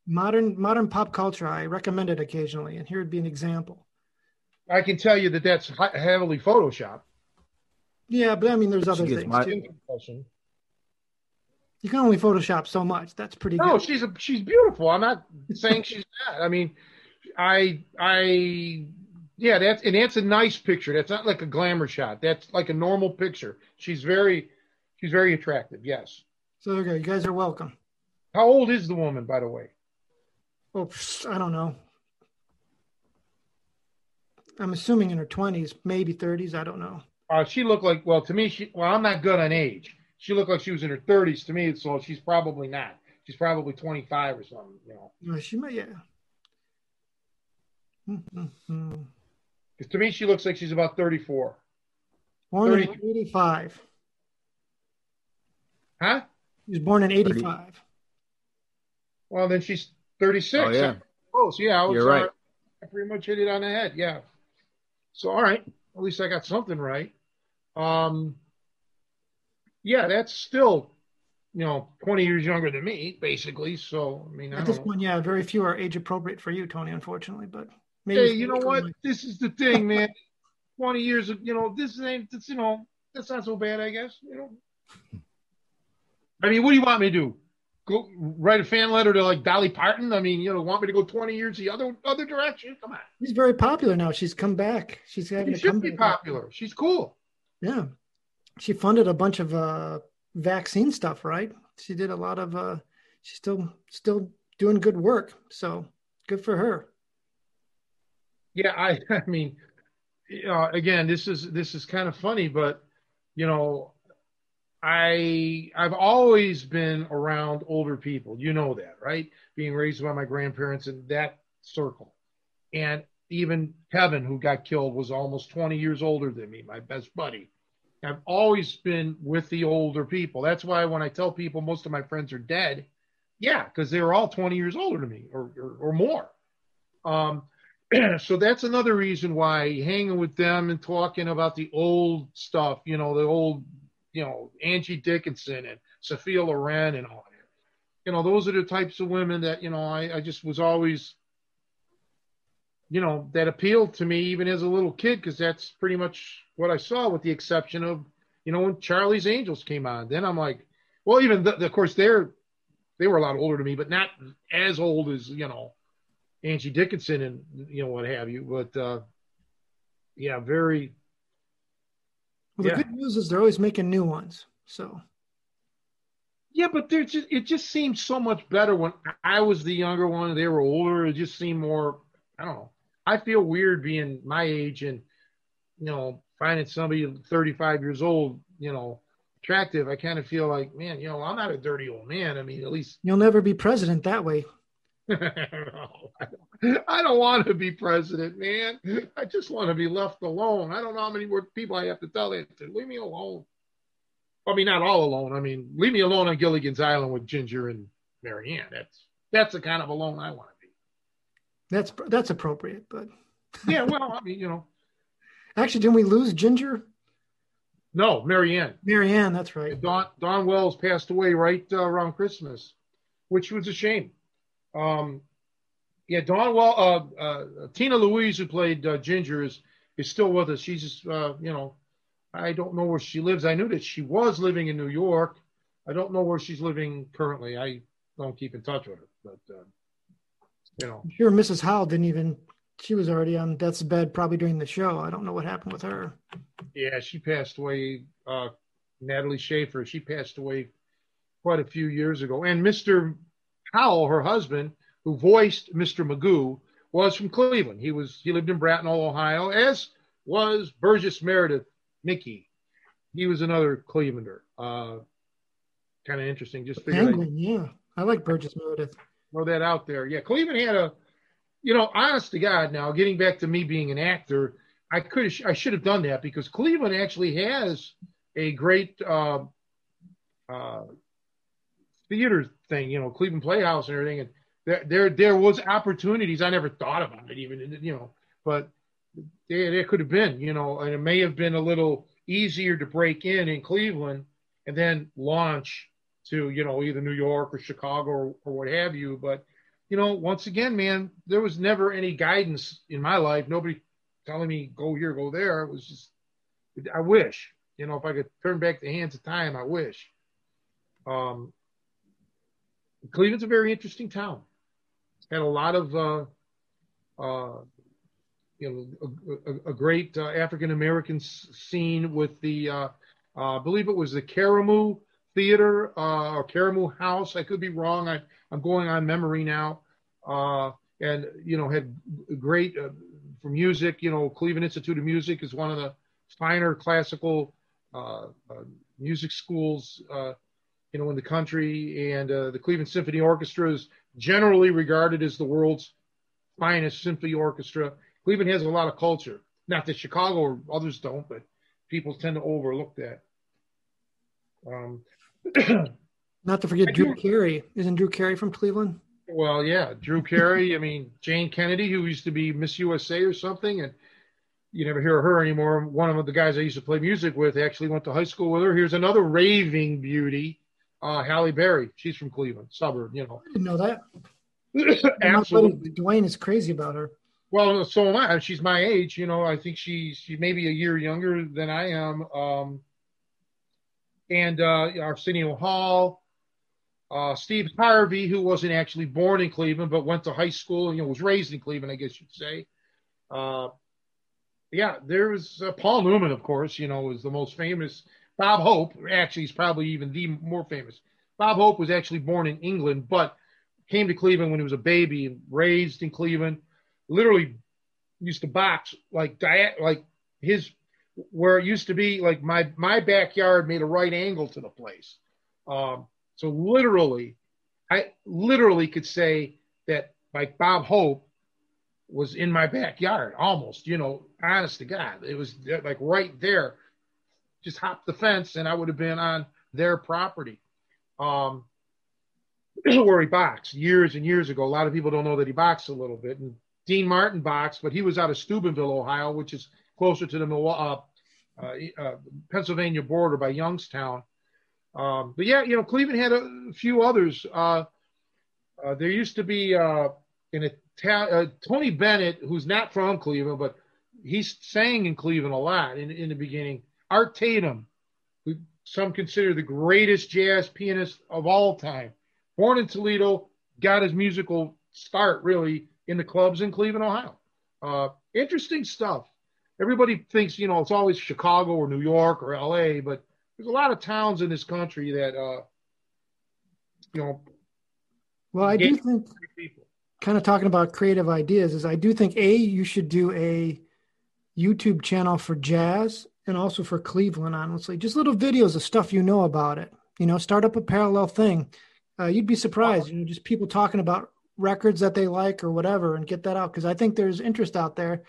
modern modern pop culture. I recommend it occasionally, and here would be an example. I can tell you that that's heavily photoshopped. Yeah, but I mean, there's other things my- too. You can only Photoshop so much. That's pretty No, good. she's a, she's beautiful. I'm not saying she's not. I mean, I I yeah, that's and that's a nice picture. That's not like a glamour shot. That's like a normal picture. She's very she's very attractive. Yes. So there you go. You guys are welcome. How old is the woman, by the way? Oh, I don't know. I'm assuming in her 20s, maybe 30s. I don't know. Uh, she looked like well to me. She well, I'm not good on age. She looked like she was in her 30s to me, so she's probably not. She's probably 25 or something. You know, She might, yeah. Mm-hmm. 'Cause to me she looks like she's about 34. Born in 85. Huh? He was born in 85. Well, then she's 36. Oh, yeah. Close. Yeah, I was, You're right. uh, I pretty much hit it on the head. Yeah. So, all right. At least I got something right. Um, yeah, that's still, you know, 20 years younger than me, basically. So, I mean, I At this know. point, yeah, very few are age appropriate for you, Tony, unfortunately. But maybe Hey, you know what? This is the thing, man. 20 years of, you know, this ain't, it's, you know, that's not so bad, I guess, you know. I mean, what do you want me to do? Go write a fan letter to like Dolly Parton? I mean, you know, want me to go 20 years the other other direction? Come on. She's very popular now. She's come back. She's having She a should be popular. She's cool. Yeah. She funded a bunch of uh, vaccine stuff, right? She did a lot of uh, she's still still doing good work. So good for her. Yeah, I I mean, uh, again, this is this is kind of funny, but you know, I I've always been around older people. You know that, right? Being raised by my grandparents in that circle, and even Kevin, who got killed, was almost 20 years older than me, my best buddy. I've always been with the older people. That's why when I tell people most of my friends are dead, yeah, because they were all 20 years older than me or or, or more. Um, so that's another reason why hanging with them and talking about the old stuff, you know, the old, you know, Angie Dickinson and Sophia Loren and all that. You know, those are the types of women that, you know, I, I just was always, you know, that appealed to me even as a little kid because that's pretty much what I saw, with the exception of, you know, when Charlie's Angels came on. Then I'm like, well, even th- of course they're they were a lot older to me, but not as old as you know Angie Dickinson and you know what have you. But uh, yeah, very Well, the Yeah. good news is they're always making new ones. So yeah, but they're just it just seemed so much better when I was the younger one. They were older. It just seemed more. I don't know. I feel weird being my age and you know finding somebody 35 years old, you know, attractive. I kind of feel like, man, you know, I'm not a dirty old man. I mean, at least you'll never be president that way. No, I don't- I don't want to be president, man. I just want to be left alone. I don't know how many more people I have to tell that to. Leave me alone. I mean, not all alone. I mean, leave me alone on Gilligan's Island with Ginger and Mary Ann. That's that's the kind of alone I want. That's that's appropriate. But Yeah, well, I mean, you know, actually, didn't we lose Ginger? no, Mary Ann. Marianne, that's right. Dawn Dawn Wells passed away right uh, around Christmas, which was a shame. Um, yeah, Dawn Well, uh, uh, Tina Louise, who played uh, Ginger, is is still with us. She's just, uh, you know, I don't know where she lives. I knew that she was living in New York. I don't know where she's living currently. I don't keep in touch with her, but uh, you know. I'm sure Mrs. Howell didn't even. She was already on death's bed probably during the show. I don't know what happened with her. Yeah, she passed away. Uh, Natalie Schafer. She passed away quite a few years ago. And Mr. Howell, her husband, who voiced Mr. Magoo, was from Cleveland. He was he lived in Bratenahl, Ohio, as was Burgess Meredith Mickey. He was another Clevelander. Uh, kind of interesting. Just figured Penguin, yeah. I like Burgess Meredith. Throw that out there. Yeah, Cleveland had a, you know, honest to God. Now, getting back to me being an actor, I could I should have done that because Cleveland actually has a great uh, uh, theater thing. You know, Cleveland Playhouse and everything. And there there there was opportunities. I never thought about it even. You know, but there, there could have been. You know, and it may have been a little easier to break in in Cleveland and then launch to you know either New York or Chicago or, or what have you. But you know, once again, man, there was never any guidance in my life. Nobody telling me go here, go there. It was just I wish you know if I could turn back the hands of time, I wish. Um, Cleveland's a very interesting town. It's had a lot of uh, uh, you know a, a, a great uh, African American scene with the uh, uh, I believe it was the Karamu Theater uh, or Karamu House. I could be wrong. I, I'm going on memory now. Uh, and, you know, had great uh, for music. You know, Cleveland Institute of Music is one of the finer classical uh, uh, music schools, you know, in the country. And the Cleveland Symphony Orchestra is generally regarded as the world's finest symphony orchestra. Cleveland has a lot of culture. Not that Chicago or others don't, but people tend to overlook that. Um, Not to forget I Drew do, Carey. Isn't Drew Carey from Cleveland? Well, yeah, Drew Carey. I mean, Jayne Kennedy, who used to be Miss USA or something, and you never hear of her anymore. One of the guys I used to play music with actually went to high school with her. Here's another raving beauty, uh, Halle Berry. She's from Cleveland, suburb, you know. I didn't know that. Absolutely. Dwayne is crazy about her. Well, so am I. She's my age. You know, I think she's she may be a year younger than I am. Um, and uh, Arsenio Hall, uh, Steve Harvey, who wasn't actually born in Cleveland but went to high school, you know, was raised in Cleveland, I guess you'd say. Uh, yeah, there was uh, Paul Newman, of course, you know, was the most famous. Bob Hope, actually, is probably even the more famous. Bob Hope was actually born in England, but came to Cleveland when he was a baby and raised in Cleveland. Literally used to box like diet, like his where it used to be like my my backyard made a right angle to the place. Um, so literally, I literally could say that like Bob Hope was in my backyard almost. You know, honest to God, it was like right there. Just hop the fence and I would have been on their property. Um, where he boxed years and years ago. A lot of people don't know that he boxed a little bit. And Dean Martin boxed, but he was out of Steubenville, Ohio, which is closer to the uh, uh, uh, Pennsylvania border by Youngstown. Um, but yeah, you know, Cleveland had a few others. Uh, uh, there used to be uh, an Italian Tony Bennett, who's not from Cleveland, but he sang in Cleveland a lot in, in the beginning. Art Tatum, who some consider the greatest jazz pianist of all time, born in Toledo, got his musical start really in the clubs in Cleveland, Ohio. Interesting stuff. Everybody thinks, you know, it's always Chicago or New York or LA, but there's a lot of towns in this country that, uh, you know. Well, I do think, people. kind of talking about creative ideas, is I do think, A, you should do a YouTube channel for jazz and also for Cleveland, honestly. Just little videos of stuff you know about it. You know, start up a parallel thing. Uh, you'd be surprised, you know, just people talking about records that they like or whatever and get that out because I think there's interest out there.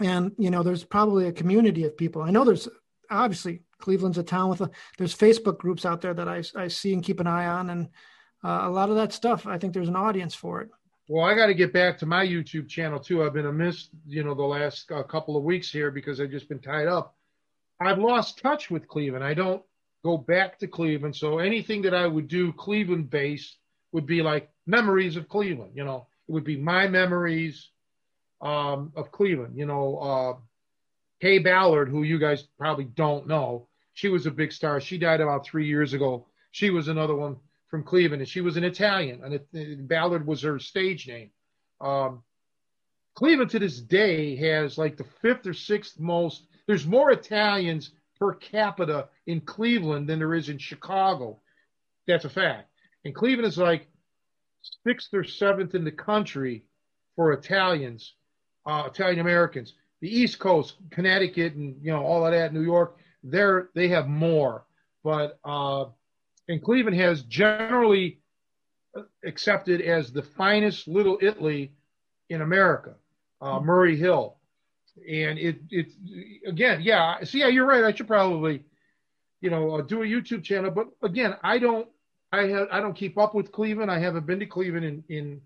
And, you know, there's probably a community of people. I know there's obviously Cleveland's a town with a, there's Facebook groups out there that I, I see and keep an eye on. And uh, a lot of that stuff, I think there's an audience for it. Well, I got to get back to my YouTube channel too. I've been amiss, you know, the last uh, couple of weeks here because I've just been tied up. I've lost touch with Cleveland. I don't go back to Cleveland. So anything that I would do Cleveland based would be like memories of Cleveland. You know, it would be my memories um, of Cleveland. You know, uh, Kaye Ballard, who you guys probably don't know, she was a big star. She died about three years ago. She was another one from Cleveland, and she was an Italian, and it, Ballard was her stage name. Um, Cleveland to this day has like the fifth or sixth most. There's more Italians per capita in Cleveland than there is in Chicago. That's a fact. And Cleveland is like sixth or seventh in the country for Italians, uh, Italian Americans. The East Coast, Connecticut, and you know all of that, New York, they're they have more. But uh, and Cleveland has generally accepted as the finest little Italy in America, uh, Murray Hill, and it it again, yeah. See, yeah, you're right. I should probably, you know, uh, do a YouTube channel. But again, I don't, I have, I don't keep up with Cleveland. I haven't been to Cleveland in in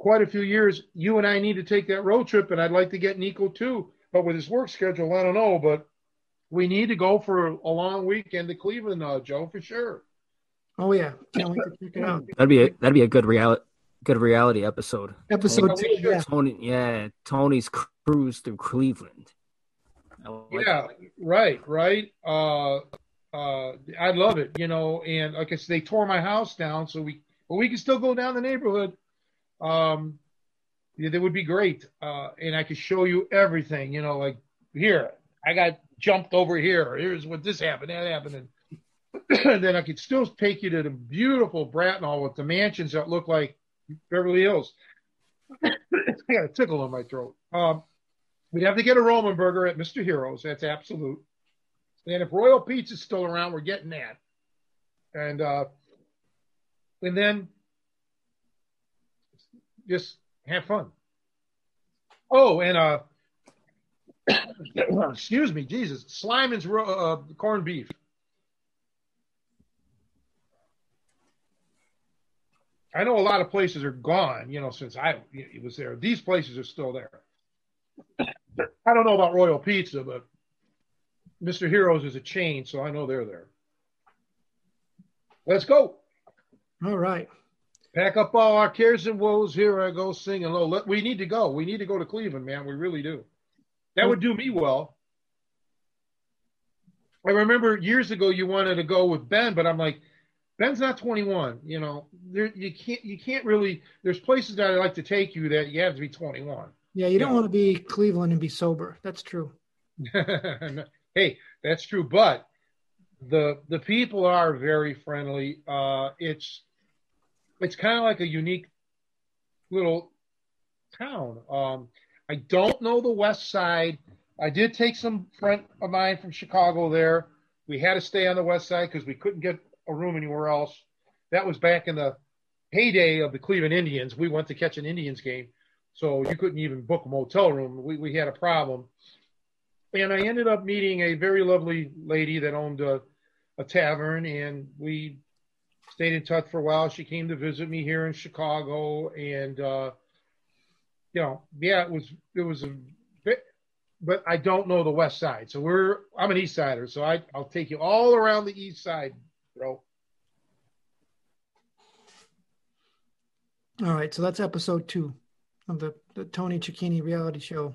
quite a few years. You and I need to take that road trip, and I'd like to get Nico too. But with his work schedule, I don't know. But we need to go for a long weekend to Cleveland, uh, Joe, for sure. Oh yeah, can't wait to check it out. That'd be a, that'd be a good reality good reality episode. Episode Tony, two, yeah. Tony, yeah, Tony's cruise through Cleveland. Like yeah, right, right. Uh, uh, I love it, you know. And like I said, they tore my house down, so we, but we can still go down the neighborhood. Um, yeah, that would be great. Uh, and I could show you everything, you know, like here, I got jumped over here. Here's what this happened, that happened, and then I could still take you to the beautiful Bratenahl with the mansions that look like Beverly Hills. I got a tickle in my throat. Um, we'd have to get a Roman burger at Mr. Heroes. That's absolute. And if Royal Pizza's still around, we're getting that. And uh, and then just have fun. Oh, and uh, excuse me, Jesus, Slyman's uh, corned beef. I know a lot of places are gone, you know, since I was there. These places are still there. I don't know about Royal Pizza, but Mr. Heroes is a chain, so I know they're there. Let's go. All right. Pack up all our cares and woes. Here I go singing low. We need to go. We need to go to Cleveland, man. We really do. That would do me well. I remember years ago you wanted to go with Ben, but I'm like, Ben's not 21. You know, there, you can't you can't really. There's places that I like to take you that you have to be 21. Yeah, you, you don't know? want to be Cleveland and be sober. That's true. hey, that's true. But the the people are very friendly. Uh, it's it's kind of like a unique little town. Um, I don't know the West Side. I did take some friend of mine from Chicago there. We had to stay on the West Side because we couldn't get a room anywhere else. That was back in the heyday of the Cleveland Indians. We went to catch an Indians game, so you couldn't even book a motel room. We, we had a problem. And I ended up meeting a very lovely lady that owned a, a tavern, and we stayed in touch for a while. She came to visit me here in Chicago, and uh, you know, yeah, it was it was a bit, but I don't know the West Side. So we're I'm an East Sider, so I I'll take you all around the East Side, bro. All right, so that's episode two of the, the Tony Cecchine reality show.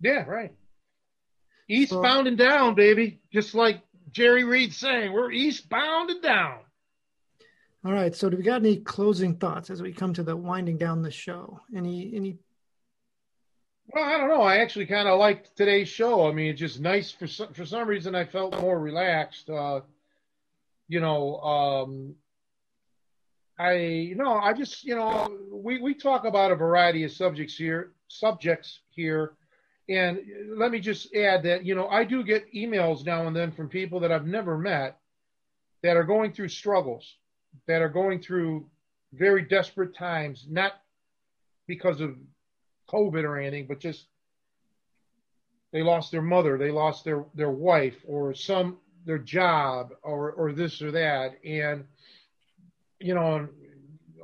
Yeah, right. Eastbound so, and down, baby. Just like Jerry Reed saying, we're eastbound and down. All right. So, do we got any closing thoughts as we come to the winding down the show? Any any? Well, I don't know. I actually kind of liked today's show. I mean, it's just nice for some, for some reason. I felt more relaxed. Uh, you know, um, I you know I just you know we we talk about a variety of subjects here subjects here, and let me just add that you know I do get emails now and then from people that I've never met that are going through struggles, that are going through very desperate times, not because of COVID or anything, but just they lost their mother, they lost their their wife, or some their job, or or this or that, and you know,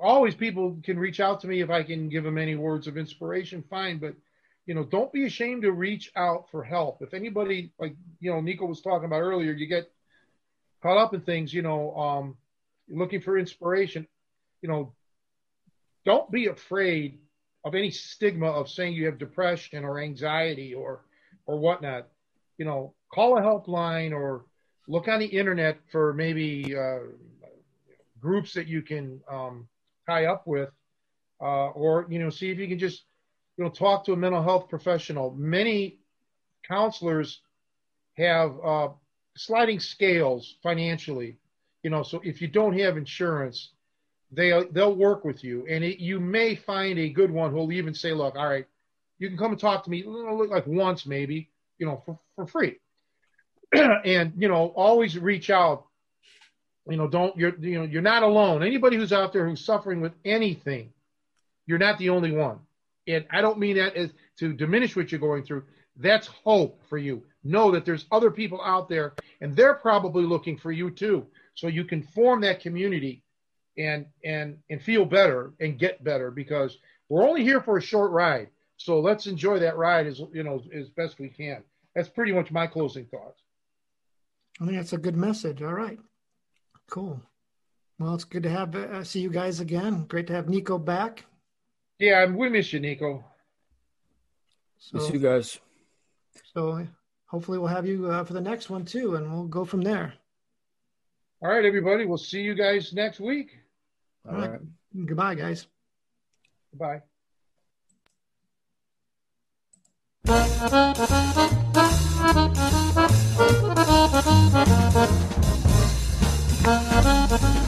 always people can reach out to me if I can give them any words of inspiration, fine. But, you know, don't be ashamed to reach out for help. If anybody, like, you know, Nico was talking about earlier, you get caught up in things, you know, um, looking for inspiration, you know, don't be afraid of any stigma of saying you have depression or anxiety or or whatnot. You know, call a helpline or look on the internet for maybe uh, groups that you can um, tie up with, uh, or you know, see if you can just you know talk to a mental health professional. Many counselors have uh, sliding scales financially. You know, so if you don't have insurance, they they'll work with you, and it, you may find a good one who'll even say, "Look, all right, you can come and talk to me, like once maybe, you know, for, for free." and you know, always reach out. You know, don't you're you know you're not alone. Anybody who's out there who's suffering with anything, you're not the only one. And I don't mean that as to diminish what you're going through. That's hope for you. Know that there's other people out there, and they're probably looking for you too. So you can form that community and and and feel better and get better because we're only here for a short ride. So let's enjoy that ride as you know as best we can. That's pretty much my closing thoughts. I think that's a good message. All right, cool. Well, it's good to have uh, see you guys again. Great to have Nico back. Yeah, we miss you, Nico. So, miss you guys. So hopefully we'll have you uh, for the next one too, and we'll go from there. All right, everybody. We'll see you guys next week. All, All right. right. Goodbye, guys. Goodbye.